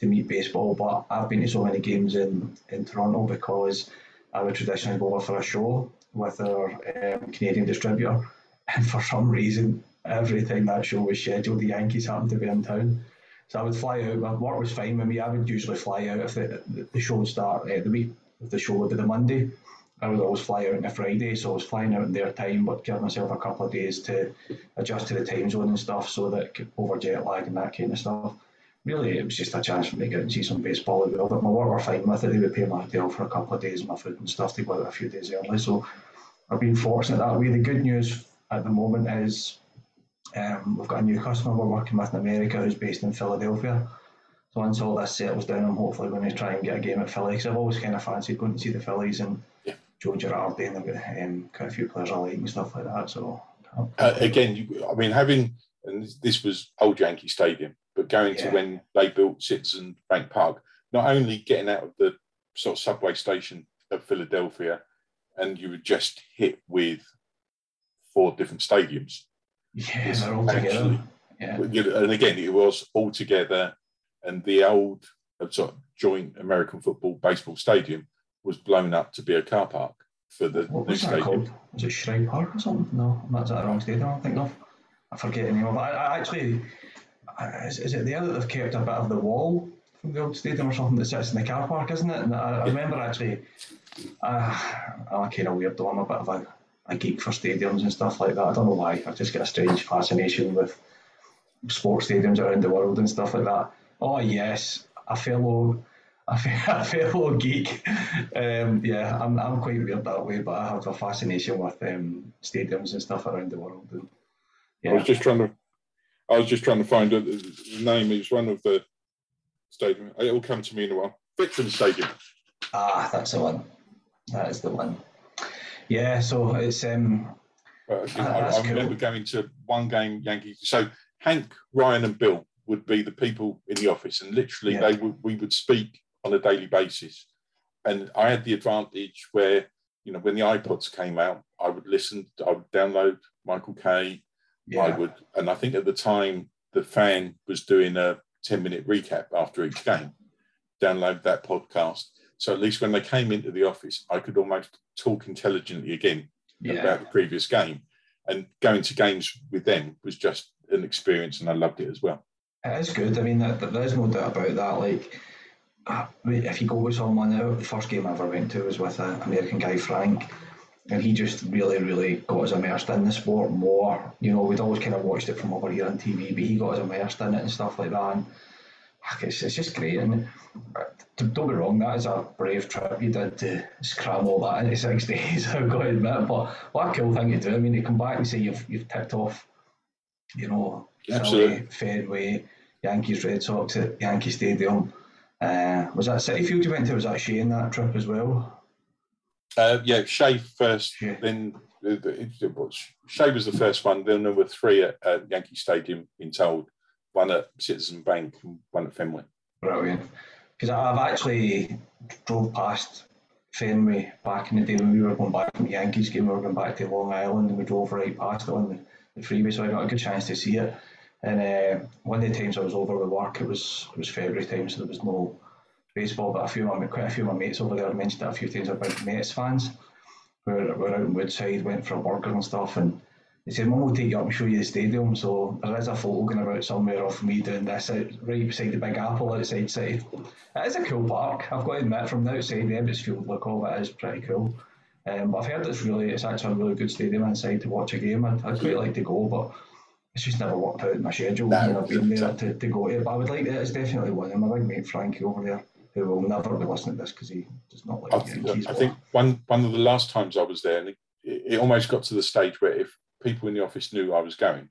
to meet baseball. But I've been to so many games in in Toronto because I would traditionally go over for a show with our um, Canadian distributor, and for some reason, every time that show was scheduled, the Yankees happened to be in town. So I would fly out. My work was fine with me. I would usually fly out if the, the, show would start uh, the week. If the show would be the Monday, I would always fly out on a Friday. So I was flying out in their time, but give myself a couple of days to adjust to the time zone and stuff, so that I could over jet lag and that kind of stuff. Really, it was just a chance for me to get and see some baseball as well. But my work were fine with it. They would pay my hotel for a couple of days, my food and stuff to go out a few days early. So I've been fortunate that way. The good news at the moment is um, we've got a new customer we're working with in America who's based in Philadelphia. So once all this settles down, I'm hopefully going to try and get a game at Philly because I've always kind of fancied going to see the Phillies and Yeah. Joe Girardi and they've got um, quite a few players I like and stuff like that. So Uh, again, you, I mean, having and this was old Yankee Stadium, but going Yeah. to when they built Citizen Bank Park, not only getting out of the sort of subway station of Philadelphia, and you were just hit with four different stadiums. yeah, It's they're all together. Yeah, And again, it was all together, and the old uh, sort of joint American football baseball stadium was blown up to be a car park for the what was that called? Was it Shrine Park or something? No, that's the wrong stadium. I'm thinking of. I forget the name of it. I, I actually, I- is, is it there that they've kept a bit of the wall from the old stadium or something that sits in the car park, isn't it? And I, I remember actually, uh, I'm kind of weird though. I'm a bit of a, a geek for stadiums and stuff like that. I don't know why. I've just got a strange fascination with sports stadiums around the world and stuff like that. Oh yes, a fellow. A fe- a fellow geek. Um, yeah, I'm, I'm quite weird that way, but I have a fascination with um, stadiums and stuff around the world. And, I was just trying to, I was just trying to find a, the name. It's one of the stadium. It will come to me in a while. Veteran Stadium. ah, that's the one. That is the one. Yeah, so it's um, Uh, Ah, I, I remember cool. going to one game Yankees. So Hank, Ryan, and Bill would be the people in the office, and literally Yeah. they would we would speak on a daily basis. And I had the advantage where you know when the iPods came out, I would listen. I would download Michael Kay. I would, and I think at the time the fan was doing a ten minute recap after each game. Download that podcast. So at least when they came into the office, I could almost talk intelligently again yeah. about the previous game. And going to games with them was just an experience, and I loved it as well. It is good. I mean, there- there's no doubt about that. Like, if you go with someone, the first game I ever went to was with an American guy, Frank, and he just really, really got us immersed in the sport more. You know, we'd always kind of watched it from over here on TV, but he got us immersed in it and stuff like that. And it's, it's just great. And don't be wrong, that is a brave trip you did to scram all that into six days. I've got to admit, but what a cool thing to do. I mean, to come back and say you've you've ticked off, you know, Absolutely. Fenway, Yankees, Red Sox at Yankee Stadium. Uh, was that Citi Field you went to? Was that Shea that trip as well? Uh, yeah, Shea first, Yeah. then was Shea was the first one. Then there were three at, at Yankee Stadium, been told, one at Citizen Bank, and one at Fenway. Brilliant. Because I've actually drove past Fenway back in the day when we were going back from the Yankees game. We were going back to Long Island and we drove right past it on the, the freeway, so I got a good chance to see it. And uh, one of the times I was over with work, it was it was February time, so there was no baseball. But a few of my quite a few of my mates over there mentioned it a few times about Mets fans. We were, we were out in Woodside, went for a burger and stuff, and they said, Mum we'll take you up and show you the stadium. So there is a photo going about somewhere of me doing this out right beside the Big Apple outside Citi. It is a cool park. I've got to admit, from the outside, the Emirates Field look of it is pretty cool. Um, but I've heard it's really, it's actually a really good stadium inside to watch a game. I'd, I'd quite like to go, but it's just never worked out in my schedule. No, and I've been there to, to go to. But I would like it. It's definitely one. And my big mate Frankie over there, who will never be listening to this because he does not like I, think- Yankees. I think one one of the last times I was there, and it, it almost got to the stage where if people in the office knew I was going,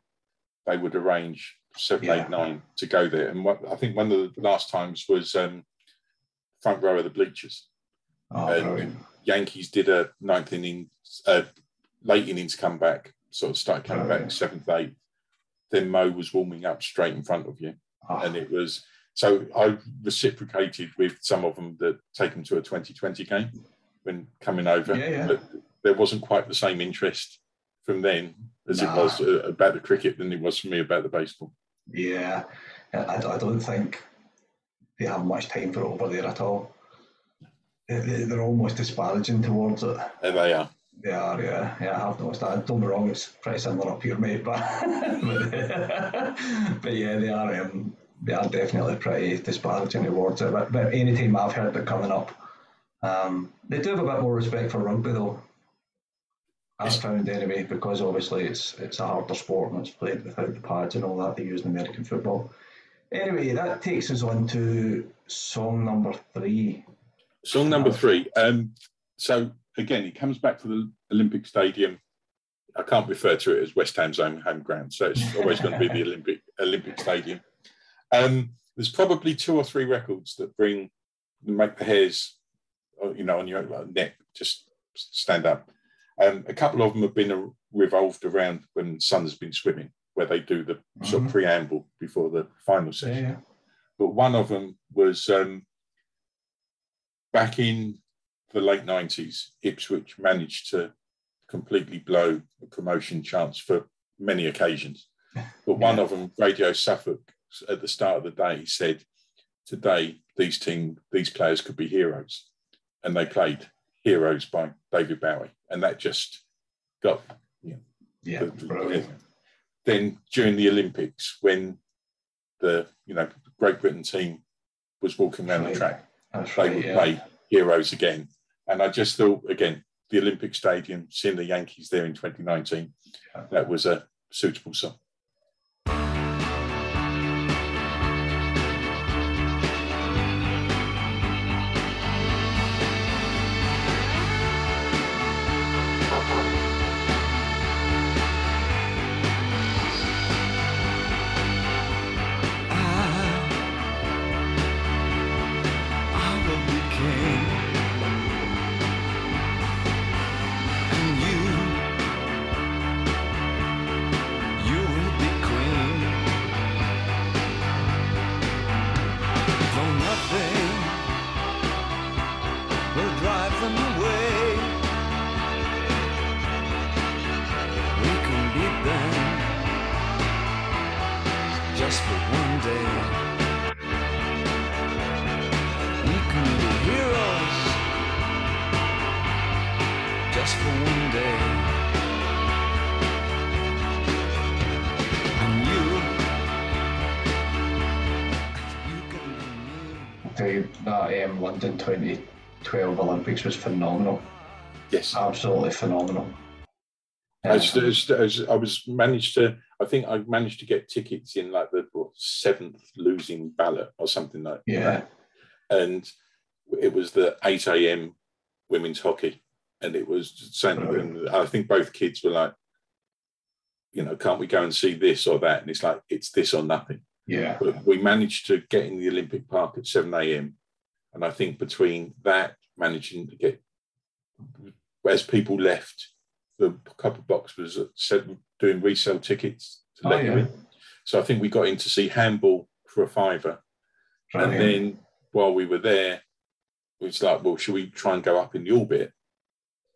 they would arrange seven, Yeah. eight, nine to go there. And what, I think one of the last times was um, front row of the bleachers. oh, and. Yankees did a ninth inning, uh, late innings comeback, sort of started coming back Brilliant. seventh, eighth. Then Mo was warming up straight in front of you, Oh, and it was so I reciprocated with some of them that take them to a 2020 game when coming over. Yeah, yeah. But there wasn't quite the same interest from then as Nah. it was uh, about the cricket than it was for me about the baseball. Yeah, I, I don't think they have much time for it over there at all. They- they- They're almost disparaging towards it. And they are. They are, yeah, yeah. I have noticed that. Don't be wrong, it's pretty similar up here, mate. But but, but yeah, they are. Um, they are definitely pretty disparaging towards it. But, but any time I've heard it coming up, um, they do have a bit more respect for rugby, though. I've found anyway, because obviously it's it's a harder sport and it's played without the pads and all that they use in American football. Anyway, that takes us on to song number three. Song number three. Um, so again, it comes back to the Olympic Stadium. I can't refer to it as West Ham's own home ground, so it's always going to be the Olympic Olympic Stadium. Um, there's probably two or three records that bring make the hairs, uh, you know, on your neck just stand up. Um, a couple of them have been uh, revolved around when son has been swimming, where they do the sort of Mhm. preamble before the final session yeah. but one of them was um, back in the late 90s, Ipswich managed to completely blow a promotion chance for many occasions. But one Yeah. of them, Radio Suffolk, at the start of the day, he said, Today, these team, these players could be heroes. And they played Heroes by David Bowie. And that just got Yeah, the- then during the Olympics, when the you know Great Britain team was walking around the track, That's they right. would Yeah. play Heroes again. And I just thought again, the Olympic Stadium, seeing the Yankees there in 2019, Yeah. that was a suitable song. 2012 Olympics was phenomenal. Yes. Absolutely phenomenal. As I was managed to, I think I managed to get tickets in like the what, seventh losing ballot or something like yeah, that. And it was the 8 a.m. women's hockey. And it was saying, Brilliant. I think both kids were like, you know, can't we go and see this or that? And it's like, it's this or nothing. yeah, But we managed to get in the Olympic Park at 7 a.m. And I think between that, managing to get, as people left, the couple box was said doing resale tickets to Oh, let you yeah. in. So I think we got in to see handball for a fiver. And brilliant. then while we were there, it was like, well, should we try and go up in the orbit?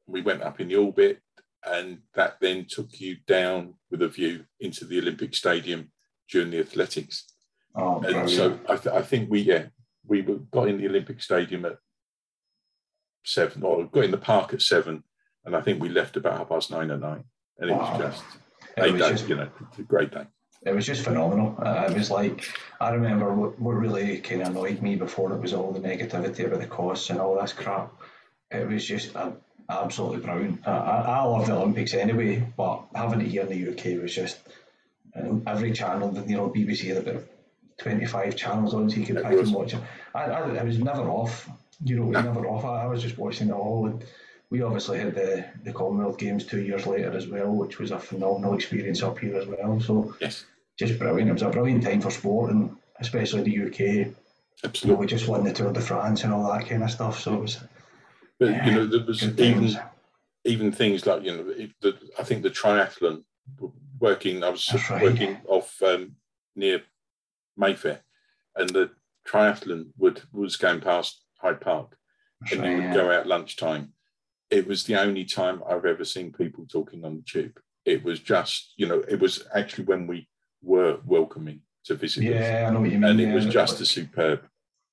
We went up in the orbit, and that then took you down with a view into the Olympic Stadium during the athletics. oh, And brilliant. so I, th- I think we, yeah, we got in the Olympic Stadium at seven, or got in the park at seven, and I think we left about half past nine at night, and it wow. was just eight was days, just, you know, a great day. It was just phenomenal. Uh, it was like I remember what, what really kind of annoyed me before it was all the negativity about the costs and all this crap. It was just uh, absolutely brilliant. I, I love the Olympics anyway, but having it here in the UK was just every channel, you know, BBC had a bit of 25 channels on so you could I can watch it. I, I, I, was never off, you know, was never off. I, I, was just watching it all. And we obviously had the, the Commonwealth Games two years later as well, which was a phenomenal experience up here as well. So yes. just brilliant. It was a brilliant time for sport and especially the UK. Absolutely. You know, we just won the Tour de France and all that kind of stuff. So it was. But, you know, there was even, even things like, you know, the, I think the triathlon working, I was working off um, near Mayfair, and the triathlon would was going past Hyde Park, and you would yeah. go out lunchtime. It was the only time I've ever seen people talking on the tube. It was just, you know, it was actually when we were welcoming to visitors, Yeah, I know what you mean. and it was just as superb.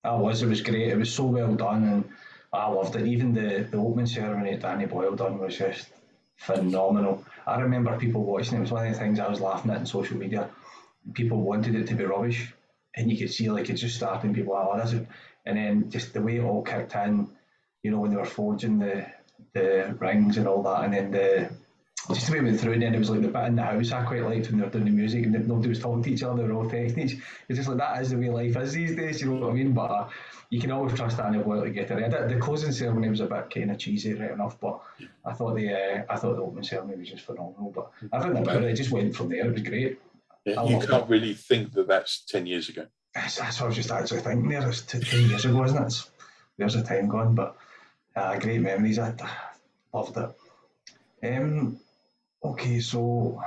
It was. It was great. It was so well done, and I loved it. Even the the opening ceremony that Danny Boyle done was just phenomenal. I remember people watching it. It was one of the things I was laughing at on social media. People wanted it to be rubbish, and you could see like it's just starting. People, oh, this is, and then just the way it all kicked in. You know, when they were forging the the rings and all that, and then the just the way it went through, and then it was like the bit in the house I quite liked when they were doing the music and nobody was talking to each other, all each. It's just like that is the way life is these days, you know what I mean? But uh, you can always trust Daniel Boyle to get it. The closing ceremony was a bit kind of cheesy, right enough, but I thought the uh, I thought the opening ceremony was just phenomenal. But everything about it, it just went from there. It was great. Yeah, you can't really think that that's ten years ago. That's, that's what I was just actually thinking there. It's ten years ago, isn't it? It's, there's a time gone, but uh, great memories. I, loved it. Um, okay, so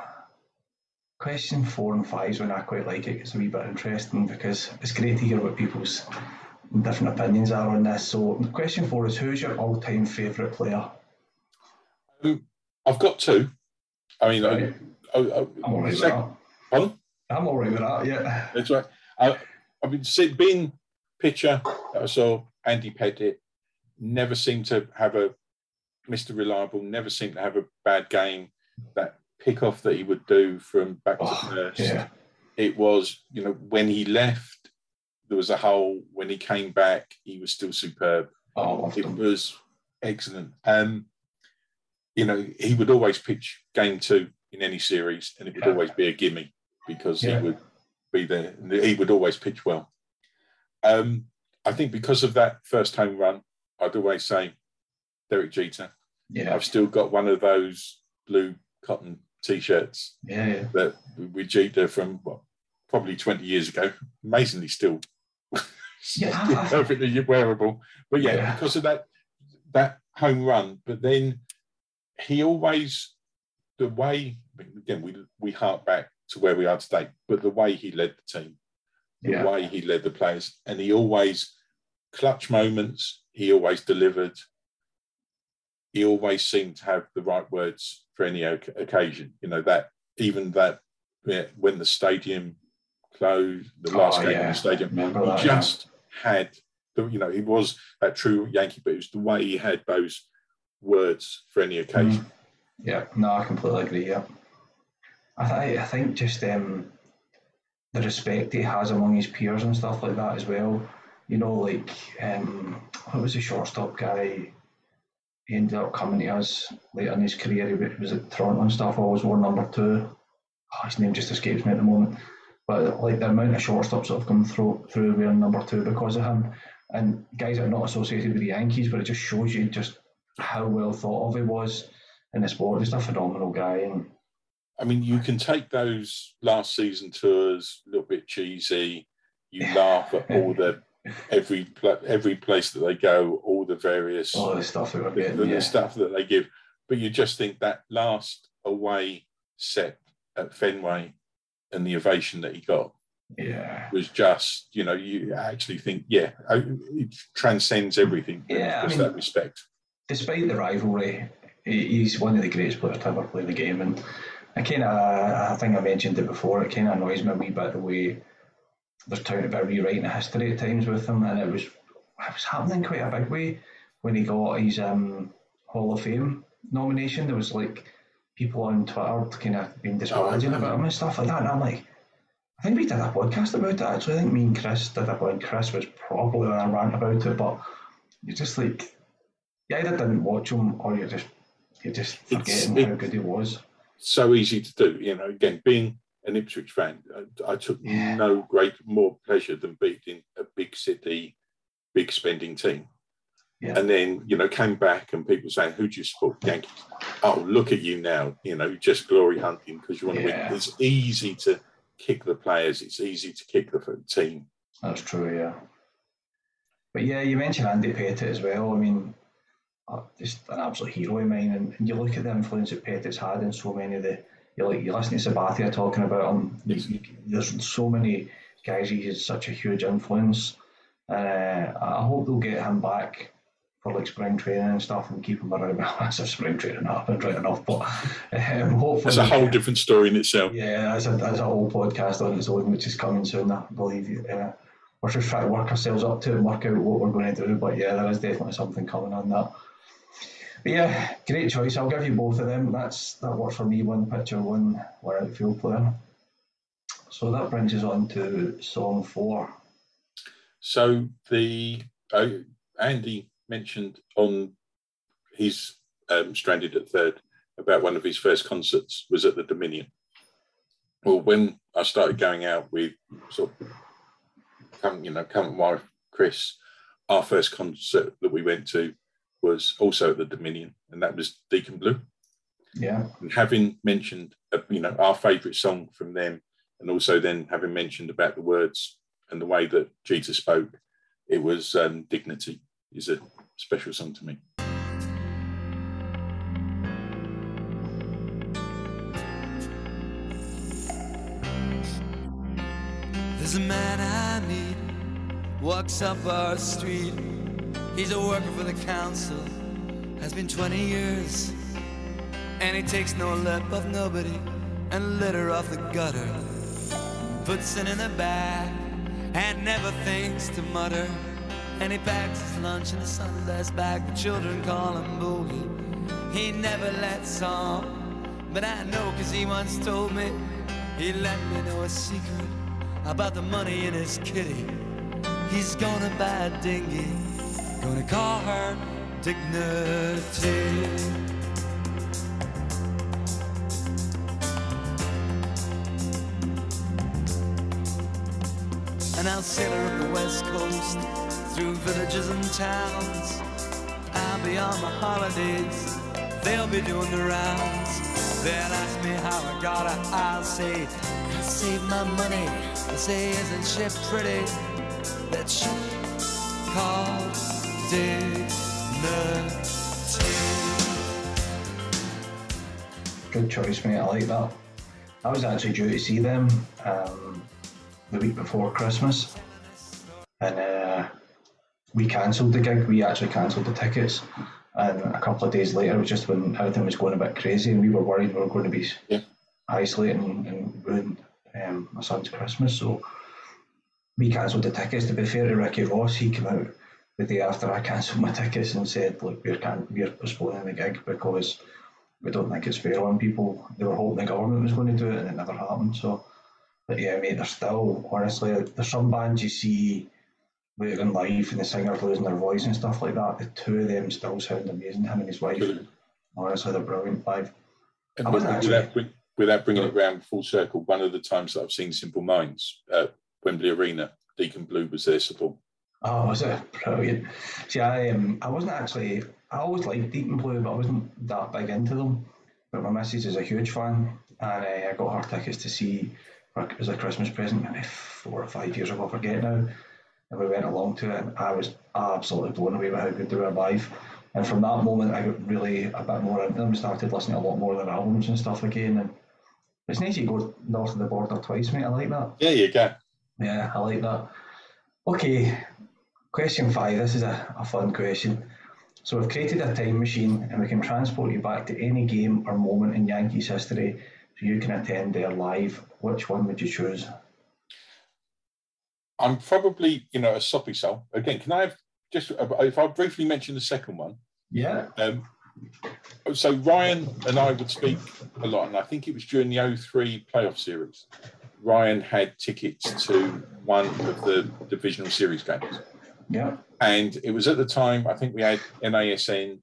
question four and five is when I quite like it. It's a wee bit interesting because it's great to hear what people's different opinions are on this. So question four is who's your all-time favourite player? Um, I've got two. I mean, Right. I, I, I, I'm all right with sec-. Pardon? I'm all right with that. Yeah. That's right. I, I mean, see, being pitcher, I saw Andy Pettitte never seemed to have a Mr. Reliable, never seemed to have a bad game. That pick off that he would do from back to Oh, first, yeah. it was, you know, when he left, there was a hole. When he came back, he was still superb. Oh, It was excellent. Um, you know, he would always pitch game two in any series, and it would Yeah. always be a gimme because Yeah. he would be there. He would always pitch well. Um, I think because of that first home run, I'd always say Derek Jeter. Yeah. I've still got one of those blue cotton t-shirts Yeah. yeah. that with Jeter from what, probably 20 years ago. Amazingly still, Yeah, still I- I- perfectly wearable. But yeah, Yeah. because of that that home run. But then he always the way again we we hark back to where we are today, but the way he led the team, the Yeah. way he led the players, and he always clutch moments. He always delivered. He always seemed to have the right words for any oc- occasion. You know that even that yeah, when the stadium closed, the last Oh, game in the stadium, Remember he that, yeah. just had the you know he was that true Yankee, but it was the way he had those words for any occasion. Mm. Yeah, no, I completely agree. Yeah, I, th- I think just um, the respect he has among his peers and stuff like that as well. You know, like um, what was the shortstop guy? He ended up coming to us later in his career. He was at Toronto and stuff. Always wore number two. Oh, his name just escapes me at the moment. But like the amount of shortstops that have come through through wearing number two because of him, and guys that are not associated with the Yankees, but it just shows you just how well thought of he was in the sport. Just a phenomenal guy, and I mean, you can take those last season tours a little bit cheesy. You laugh at all the every every place that they go, all the various all the stuff that the, getting. the Yeah, stuff that they give. But you just think that last away set at Fenway and the ovation that he got yeah, was just, you know, you actually think, yeah, it transcends everything. Yeah, I mean- that respect. despite the rivalry, he's one of the greatest players to ever play the game. And I kind of, I think I mentioned it before. It kind of annoys me a wee bit the way there's talking about rewriting the history at times with him, and it was it was happening quite a big way when he got his um, Hall of Fame nomination. There was like people on Twitter kind of being disparaging about him and stuff like that. And I'm like, I think we did a podcast about it actually. I think me and Chris did a one. Chris was probably on a rant about it, but you're just like, you either didn't watch him or you're just you're just It's- forgetting it- how good he was. So easy to do. You know, again, being an Ipswich fan, I, I took Yeah. no great more pleasure than beating a big city, big spending team. Yeah. And then, you know, came back and people saying, who do you support? Yankees. Oh, look at you now, you know, just glory hunting because you want to Yeah. win. It's easy to kick the players, it's easy to kick the team. That's true, yeah. But yeah, you mentioned Andy Pettitte as well. I mean, uh, just an absolute hero of mine. And, and you look at the influence that Pettitte's had in so many of the. You like you listen to Sabathia talking about him. you- Yes. you- there's so many guys. He had such a huge influence. Uh, I hope they'll get him back for like spring training and stuff and keep him around. Well, that's a spring training happened right enough, but um, hopefully That's a whole different story in itself. yeah, that's a, that's a whole podcast on its own, which is coming soon, I believe. Uh, we're just trying to work ourselves up to it and work out what we're going to do. But yeah, there is definitely something coming on that. But yeah, great choice. I'll give you both of them. That's that works for me. One pitcher, one one outfield player. So that brings us on to song four. So the uh, Andy mentioned on his um, stranded at third about one of his first concerts was at the Dominion. Well, when I started going out with sort of you know, current wife Chris, our first concert that we went to was also at the Dominion, and that was Deacon Blue. Yeah, And having mentioned, uh, you know, our favourite song from them, and also then having mentioned about the words and the way that Jesus spoke, it was um, "Dignity" is a special song to me. There's a man I meet, walks up our street. He's a worker for the council, has been 20 years. And he takes no lip of nobody and litter off the gutter. Puts it in the bag and never thinks to mutter. And he packs his lunch in a Sunday's bag. The children call him Boogie. He never lets on. But I know cause he once told me he let me know a secret about the money in his kitty. He's gonna buy a dinghy, gonna call her Dignity. And I'll sail her up the west coast through villages and towns. I'll be on my holidays, they'll be doing the rounds. They'll ask me how I got her, I'll say, I saved my money. They'll say, isn't she pretty? That she called. Good choice, mate. I like that. I was actually due to see them um, the week before Christmas, and uh, we cancelled the gig. We actually cancelled the tickets, and a couple of days later, it was just when everything was going a bit crazy, and we were worried we were going to be Yeah. isolating and ruin um, my son's Christmas. So we cancelled the tickets. To be fair to Ricky Ross, he came out the day after I cancelled my tickets and said, "Look, we're can- we're postponing the gig because." we don't think it's fair on people. They were hoping the government was going to do it, and it never happened. So, but yeah, mate, there's still honestly there's some bands you see later in life, and the singers losing their voice and stuff like that. The two of them still sound amazing. Him and his wife, Brilliant. honestly, they're brilliant live. And I wasn't without, bring- without bringing it round full circle, one of the times that I've seen Simple Minds at Wembley Arena, Deacon Blue was their support. Oh, was it brilliant? See, I um, I wasn't actually. I always liked Deacon Blue, but I wasn't that big into them. But my missus is a huge fan, and uh, I got her tickets to see. It was a Christmas present, maybe four or five years ago, I forget now. And we went along to it, and I was absolutely blown away by how good they were live. And from that moment, I got really a bit more into them. Started listening to a lot more of their albums and stuff again. And it's nice you go north of the border twice, mate. I like that. Yeah, you go. Yeah, I like that. Okay, question five. This is a, a fun question. So we've created a time machine and we can transport you back to any game or moment in Yankees history so you can attend there live. Which one would you choose? I'm probably, you know, a soppy soul. Again, can I have just, if I briefly mention the second one? Yeah. Um, so Ryan and I would speak a lot, and I think it was during the 03 playoff series. Ryan had tickets to one of the divisional series games. Yeah. And it was at the time, I think we had NASN,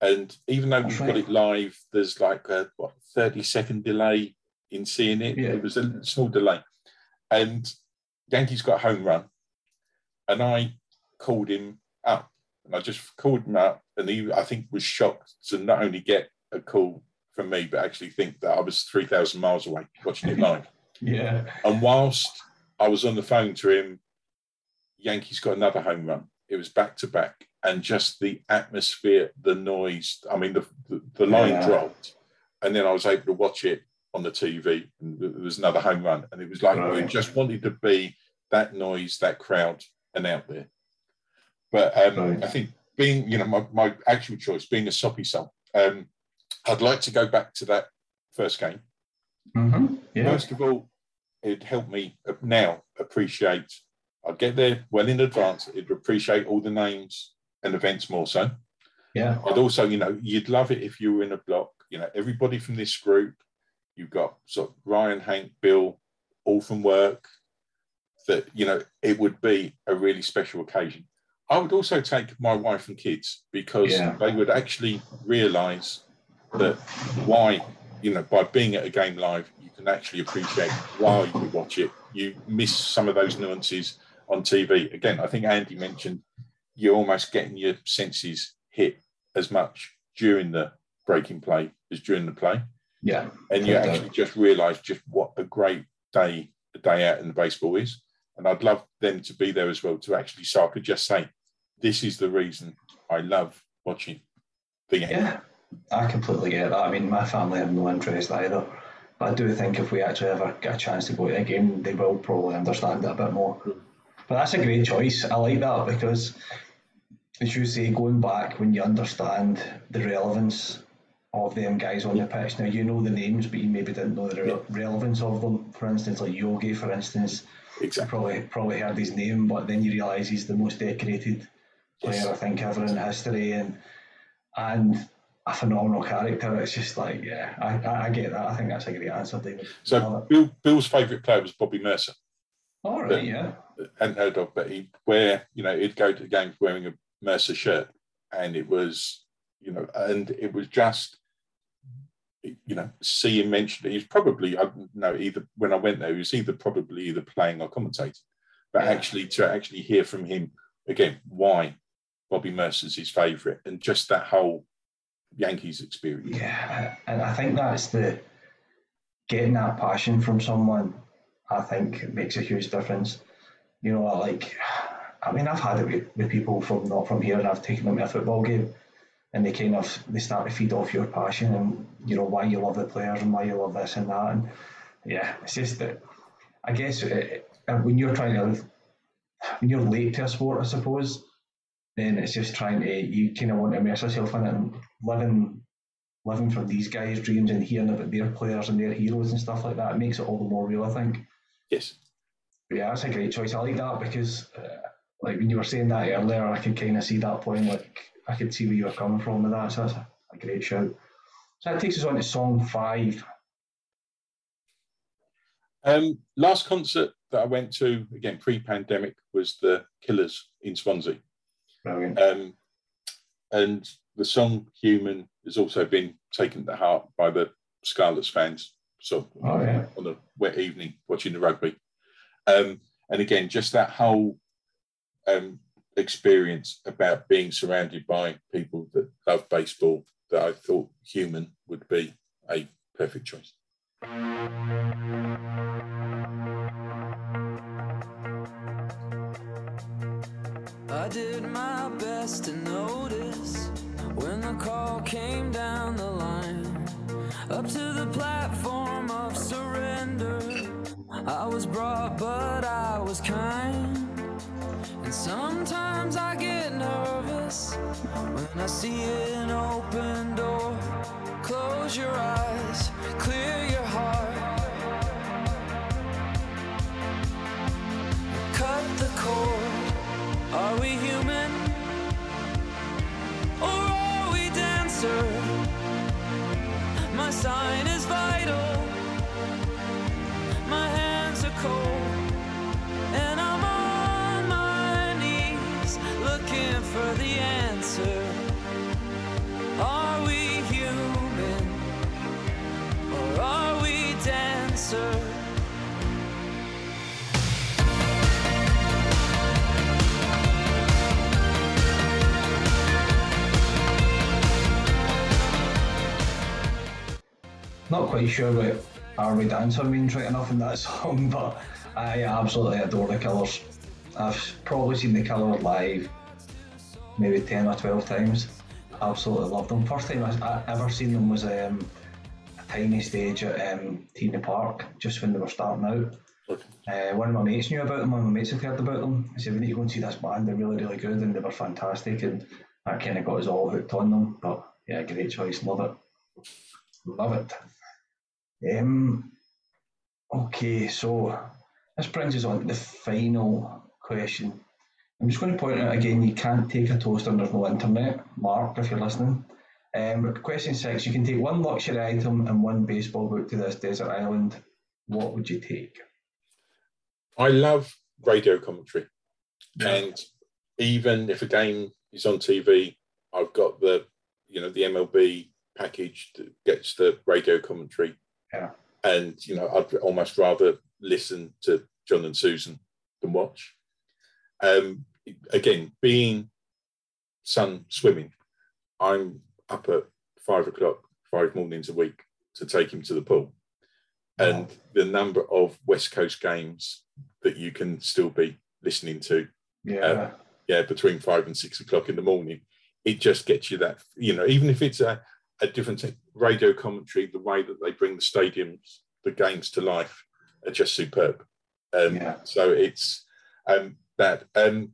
and even though That's we've got it live, there's like a what, 30 second delay in seeing it. Yeah. It was a small delay. And Yankees got a home run, and I called him up. And I just called him up, and he, I think, was shocked to not only get a call from me, but actually think that I was 3,000 miles away watching it live. Yeah. And whilst I was on the phone to him, Yankees got another home run. It was back to back, and just the atmosphere, the noise. I mean, the the, the line Yeah. dropped, and then I was able to watch it on the TV, and there was another home run, and it was like we just wanted to be that noise, that crowd, and out there. But um, Right. I think being, you know, my, my actual choice being a soppy soul, um, I'd like to go back to that first game. Mm-hmm. Yeah. First of all, it helped me now appreciate. I'd get there well in advance. It'd appreciate all the names and events more so. Yeah. I'd also, you know, you'd love it if you were in a block. You know, everybody from this group. You've got sort of Ryan, Hank, Bill, all from work. That you know, it would be a really special occasion. I would also take my wife and kids because Yeah. they would actually realise that why, you know, by being at a game live, you can actually appreciate why you watch it. You miss some of those nuances on TV. Again, I think Andy mentioned you're almost getting your senses hit as much during the breaking play as during the play. Yeah. And you actually just realise just what a great day, a day out in the baseball is. And I'd love them to be there as well to actually, so I could just say, this is the reason I love watching the game. Yeah. I completely get that. I mean, my family have no interest either. But I do think if we actually ever get a chance to go to a game, they will probably understand it a bit more. Hmm. But that's a great choice. I like that because, as you say, going back when you understand the relevance of them guys on the pitch. Now you know the names, but you maybe didn't know the re- relevance of them. For instance, like Yogi, for instance, you Exactly. probably probably heard his name, but then you realise he's the most decorated player Yes. I think ever in history, and and a phenomenal character. It's just like, yeah, I, I, get that. I think that's a great answer, David. So Bill, Bill's favourite player was Bobby Murcer. all right, yeah, hadn't heard of, but he'd wear, you know, he'd go to the games wearing a Murcer shirt, and it was, you know, and it was just, you know, see him mention it. He's probably, I don't know, either when I went there, he was either probably either playing or commentating, but Yeah. actually to actually hear from him again why Bobby Murcer's his favourite, and just that whole Yankees experience. yeah, and I think that's the getting that passion from someone. I think makes a huge difference. You know, like, I mean, I've had it with, with people from not from here, and I've taken them to a football game, and they kind of they start to feed off your passion and you know why you love the players and why you love this and that, and yeah, it's just that I guess uh uh, when you're trying to when you're late to a sport, I suppose, then it's just trying to you kind of want to immerse yourself in it and living living from these guys' dreams and hearing about their players and their heroes and stuff like that. It makes it all the more real, I think. Yes. But yeah, that's a great choice. I like that because, uh, like when you were saying that earlier, I could kind of see that point. Like I could see where you were coming from with that. So that's a, a great shout. So that takes us on to song five. Um, last concert that I went to, again pre-pandemic, was the Killers in Swansea. Brilliant. Um, and the song Human has also been taken to heart by the Scarlets fans. So Oh, yeah. on a wet evening watching the rugby. Um, and again, just that whole um, experience about being surrounded by people that love baseball that I thought Human would be a perfect choice. I did my best to notice when the call came down the line. Up to the platform. I was brought, but I was kind. And sometimes I get nervous when I see an open door. Close your eyes, clear your heart. Cut the cord. Are we human? Or are we dancer? My sign Not quite sure what Are We Dancer means right enough in that song, but I absolutely adore the Killers. I've probably seen the Killers live maybe 10 or 12 times. Absolutely love them. First time I, I ever seen them was um, a tiny stage at um, T in the Park, just when they were starting out. Okay. Uh, one of my mates knew about them. One of my mates had heard about them. I said, "We need to go and see this band. They're really, really good, and they were fantastic." And that kind of got us all hooked on them. But yeah, great choice. Love it. Love it. Um, okay, so this brings us on to the final question. I'm just going to point out again, you can't take a toaster and there's no internet. Mark, if you're listening. Um, question six, you can take one luxury item and one baseball book to this desert island. What would you take? I love radio commentary, Yeah. and even if a game is on TV, I've got the you know the MLB package that gets the radio commentary. Yeah. And you know, I'd almost rather listen to John and Suzyn than watch. Um, again, being son swimming, I'm up at five o'clock five mornings a week to take him to the pool. And the number of West Coast games that you can still be listening to, Yeah. yeah, between five and six o'clock in the morning, it just gets you that, you know, even if it's a, a different radio commentary, the way that they bring the stadiums, the games to life are just superb. Um, Yeah. So it's um, that. Um,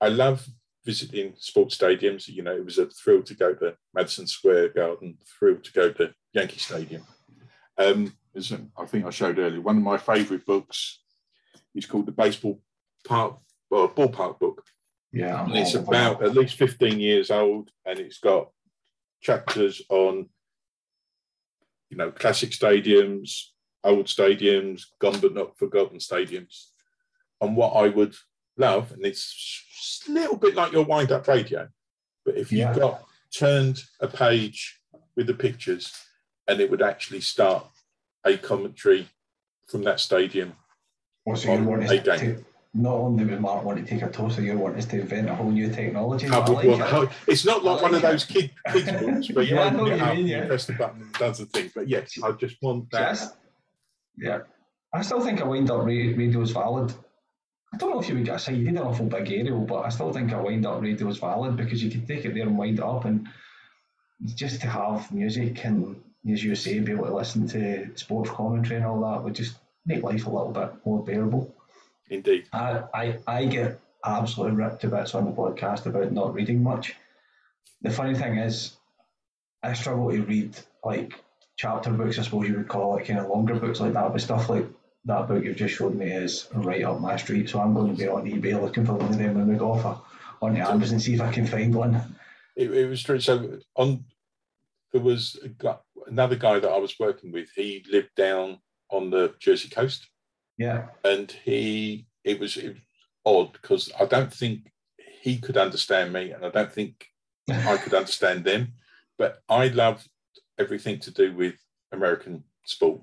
I love visiting sports stadiums. You know, it was a thrill to go to Madison Square Garden, thrill to go to Yankee Stadium. Um, I think I showed earlier, one of my favourite books is called the Baseball Park or Ballpark Book, yeah. And it's about at least 15 years old, and it's got chapters on, you know, classic stadiums, old stadiums, gone but not forgotten stadiums, and what I would love, and it's a little bit like your wind-up radio, but if you Yeah. got turned a page with the pictures, and it would actually start a commentary from that stadium. You on a game. Not only would Mark want to take a toast, you want us to invent a whole new technology. I like it. it's not like I one of those kid kids books, but you Yeah, I know what you mean, yeah. press the button, it does the thing. But yes, I just want Yes. that. Yeah. I still think a wind up radio is valid. I don't know if you would get a side, you need an awful big aerial, but I still think a wind up radio is valid because you can take it there and wind it up and just to have music and, as you say, be able to listen to sports commentary and all that would just make life a little bit more bearable. Indeed. I, I, I get absolutely ripped to bits on the podcast about not reading much. The funny thing is, I struggle to read like chapter books, I suppose you would call it, kind of longer books like that. But stuff like that book you've just showed me is right up my street. So I'm going to be on eBay looking for one of them when we go off onto Amazon and see if I can find one. It, it was true. So on there was guy, another guy that I was working with. He lived down on the Jersey coast, Yeah, and he it was, it was odd because I don't think he could understand me, and I don't think I could understand them. But I love everything to do with American sport.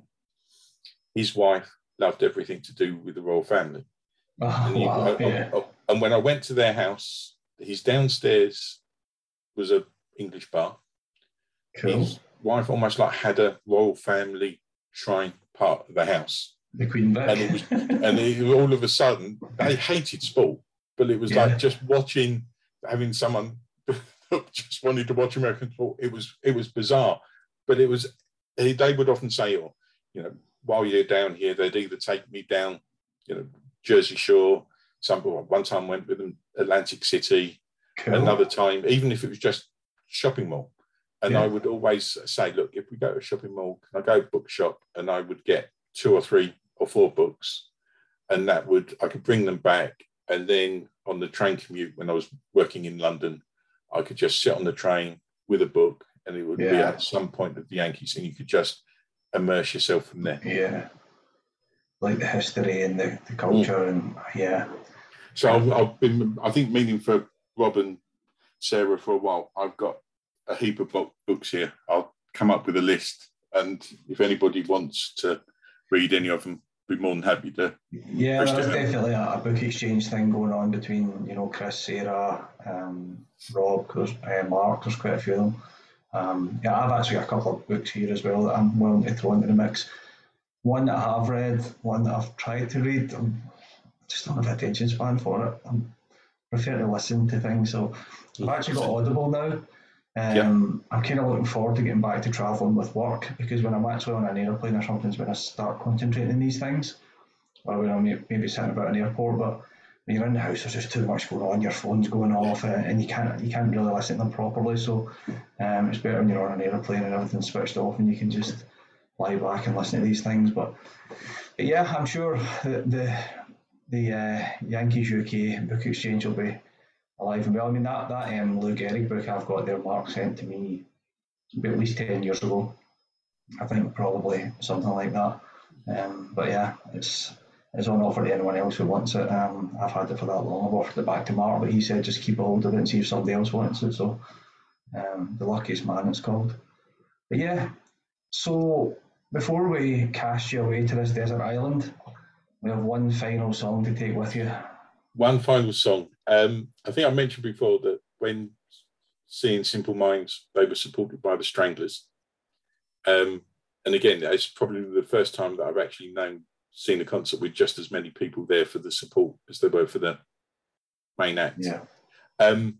His wife loved everything to do with the royal family. oh, And, you- wow, uh, yeah. uh, and when I went to their house, his downstairs was a English bar. cool. His wife almost like had a royal family shrine part of the house, The Queen Vic. and it was- and it, all of a sudden they hated sport, but it was Yeah. like just watching, having someone just wanted to watch American sport. It was it was bizarre, but it was. They they would often say, "Oh, you know, while you're down here, they'd either take me down, you know, Jersey Shore. Some one time went with them Atlantic City, cool. another time, even if it was just shopping mall. And Yeah. I would always say, look, if we go to a shopping mall, can I go bookshop? And I would get two or three or four books, and that would I could bring them back. And then on the train commute, when I was working in London, I could just sit on the train with a book, and it would be at some point of the Yankees, and you could just immerse yourself from there. Yeah. Like the history and the, the mm. culture and yeah. So I've, I've been, I think, meaning for Rob and Sarah for a while. I've got a heap of book, books here. I'll come up with a list, and if anybody wants to read any of them, be more than happy to. Yeah, there's definitely a, a book exchange thing going on between, you know, Chris, Sarah, um, Rob, there's, uh, Mark, there's quite a few of them. Um, yeah, I've actually got a couple of books here as well that I'm willing to throw into the mix. One that I have read, one that I've tried to read, I'm just don't have an attention span for it. I prefer to listen to things, so I've actually got Audible now. Um, I'm kind of looking forward to getting back to travelling with work because when I'm actually on an aeroplane or something is when I start concentrating on these things. or when I'm maybe sitting about an airport. But when you're in the house, there's just too much going on. Your phone's going off, uh, and you can't you can't really listen to them properly. So um, it's better when you're on an aeroplane and everything's switched off, and you can just lie back and listen to these things. But, but yeah, I'm sure the the, the uh, Yankees UK book exchange will be alive and well. I mean that that um, Lou Gehrig book I've got there, Mark sent to me at least ten years ago. I think probably something like that. Um, but yeah, it's it's on offer to anyone else who wants it. Um, I've had it for that long. I've offered it back to Mark, but he said just keep a hold of it and see if somebody else wants it. So um, the luckiest man, it's called. But yeah, so before we cast you away to this desert island, we have one final song to take with you. One final song. Um, I think I mentioned before that when seeing Simple Minds, they were supported by the Stranglers. Um, and again, it's probably the first time that I've actually known seen a concert with just as many people there for the support as there were for the main act. Yeah. Um,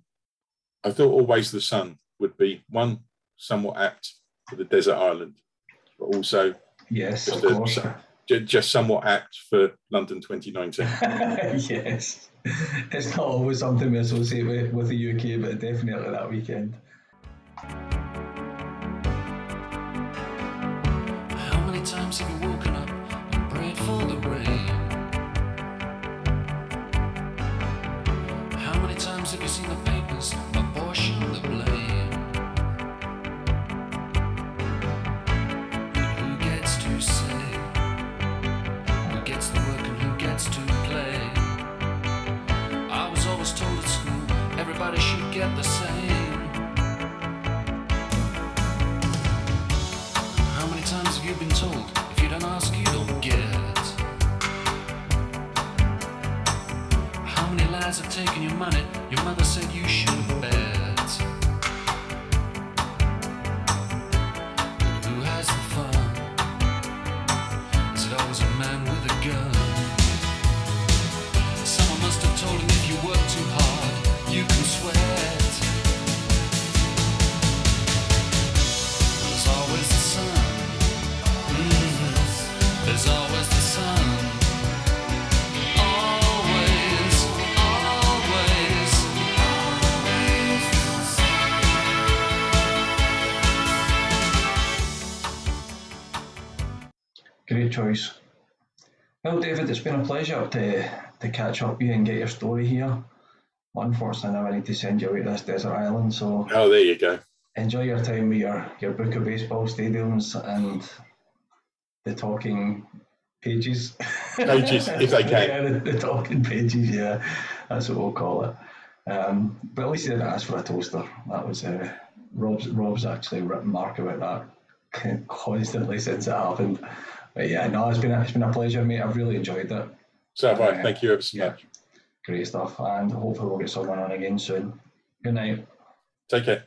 I thought Always the Sun would be one somewhat apt for the desert island, but also Yes, of course. Just somewhat apt for London 2019. yes. It's not always something we associate with, with the UK, but definitely that weekend. How many times have you woken up and prayed for the rain? How many times have you seen the papers apportion the blame? Gets to play? I was always told at school everybody should get the same. Pleasure to, to catch up with you and get your story here. Unfortunately, now I need to send you away to this desert island, so oh, there you go. enjoy your time with your, your book of baseball stadiums and the talking pages. Pages, if they can. yeah, the, the talking pages, yeah, that's what we'll call it. Um, but at least he didn't ask for a toaster. That was uh, Rob's. Rob's actually written Mark about that constantly since it happened. But yeah, no, it's been a, it's been a pleasure, mate. I've really enjoyed it. So I. Thank you ever so Yeah. much. Great stuff, and hopefully we'll get someone on again soon. Good night. Take care.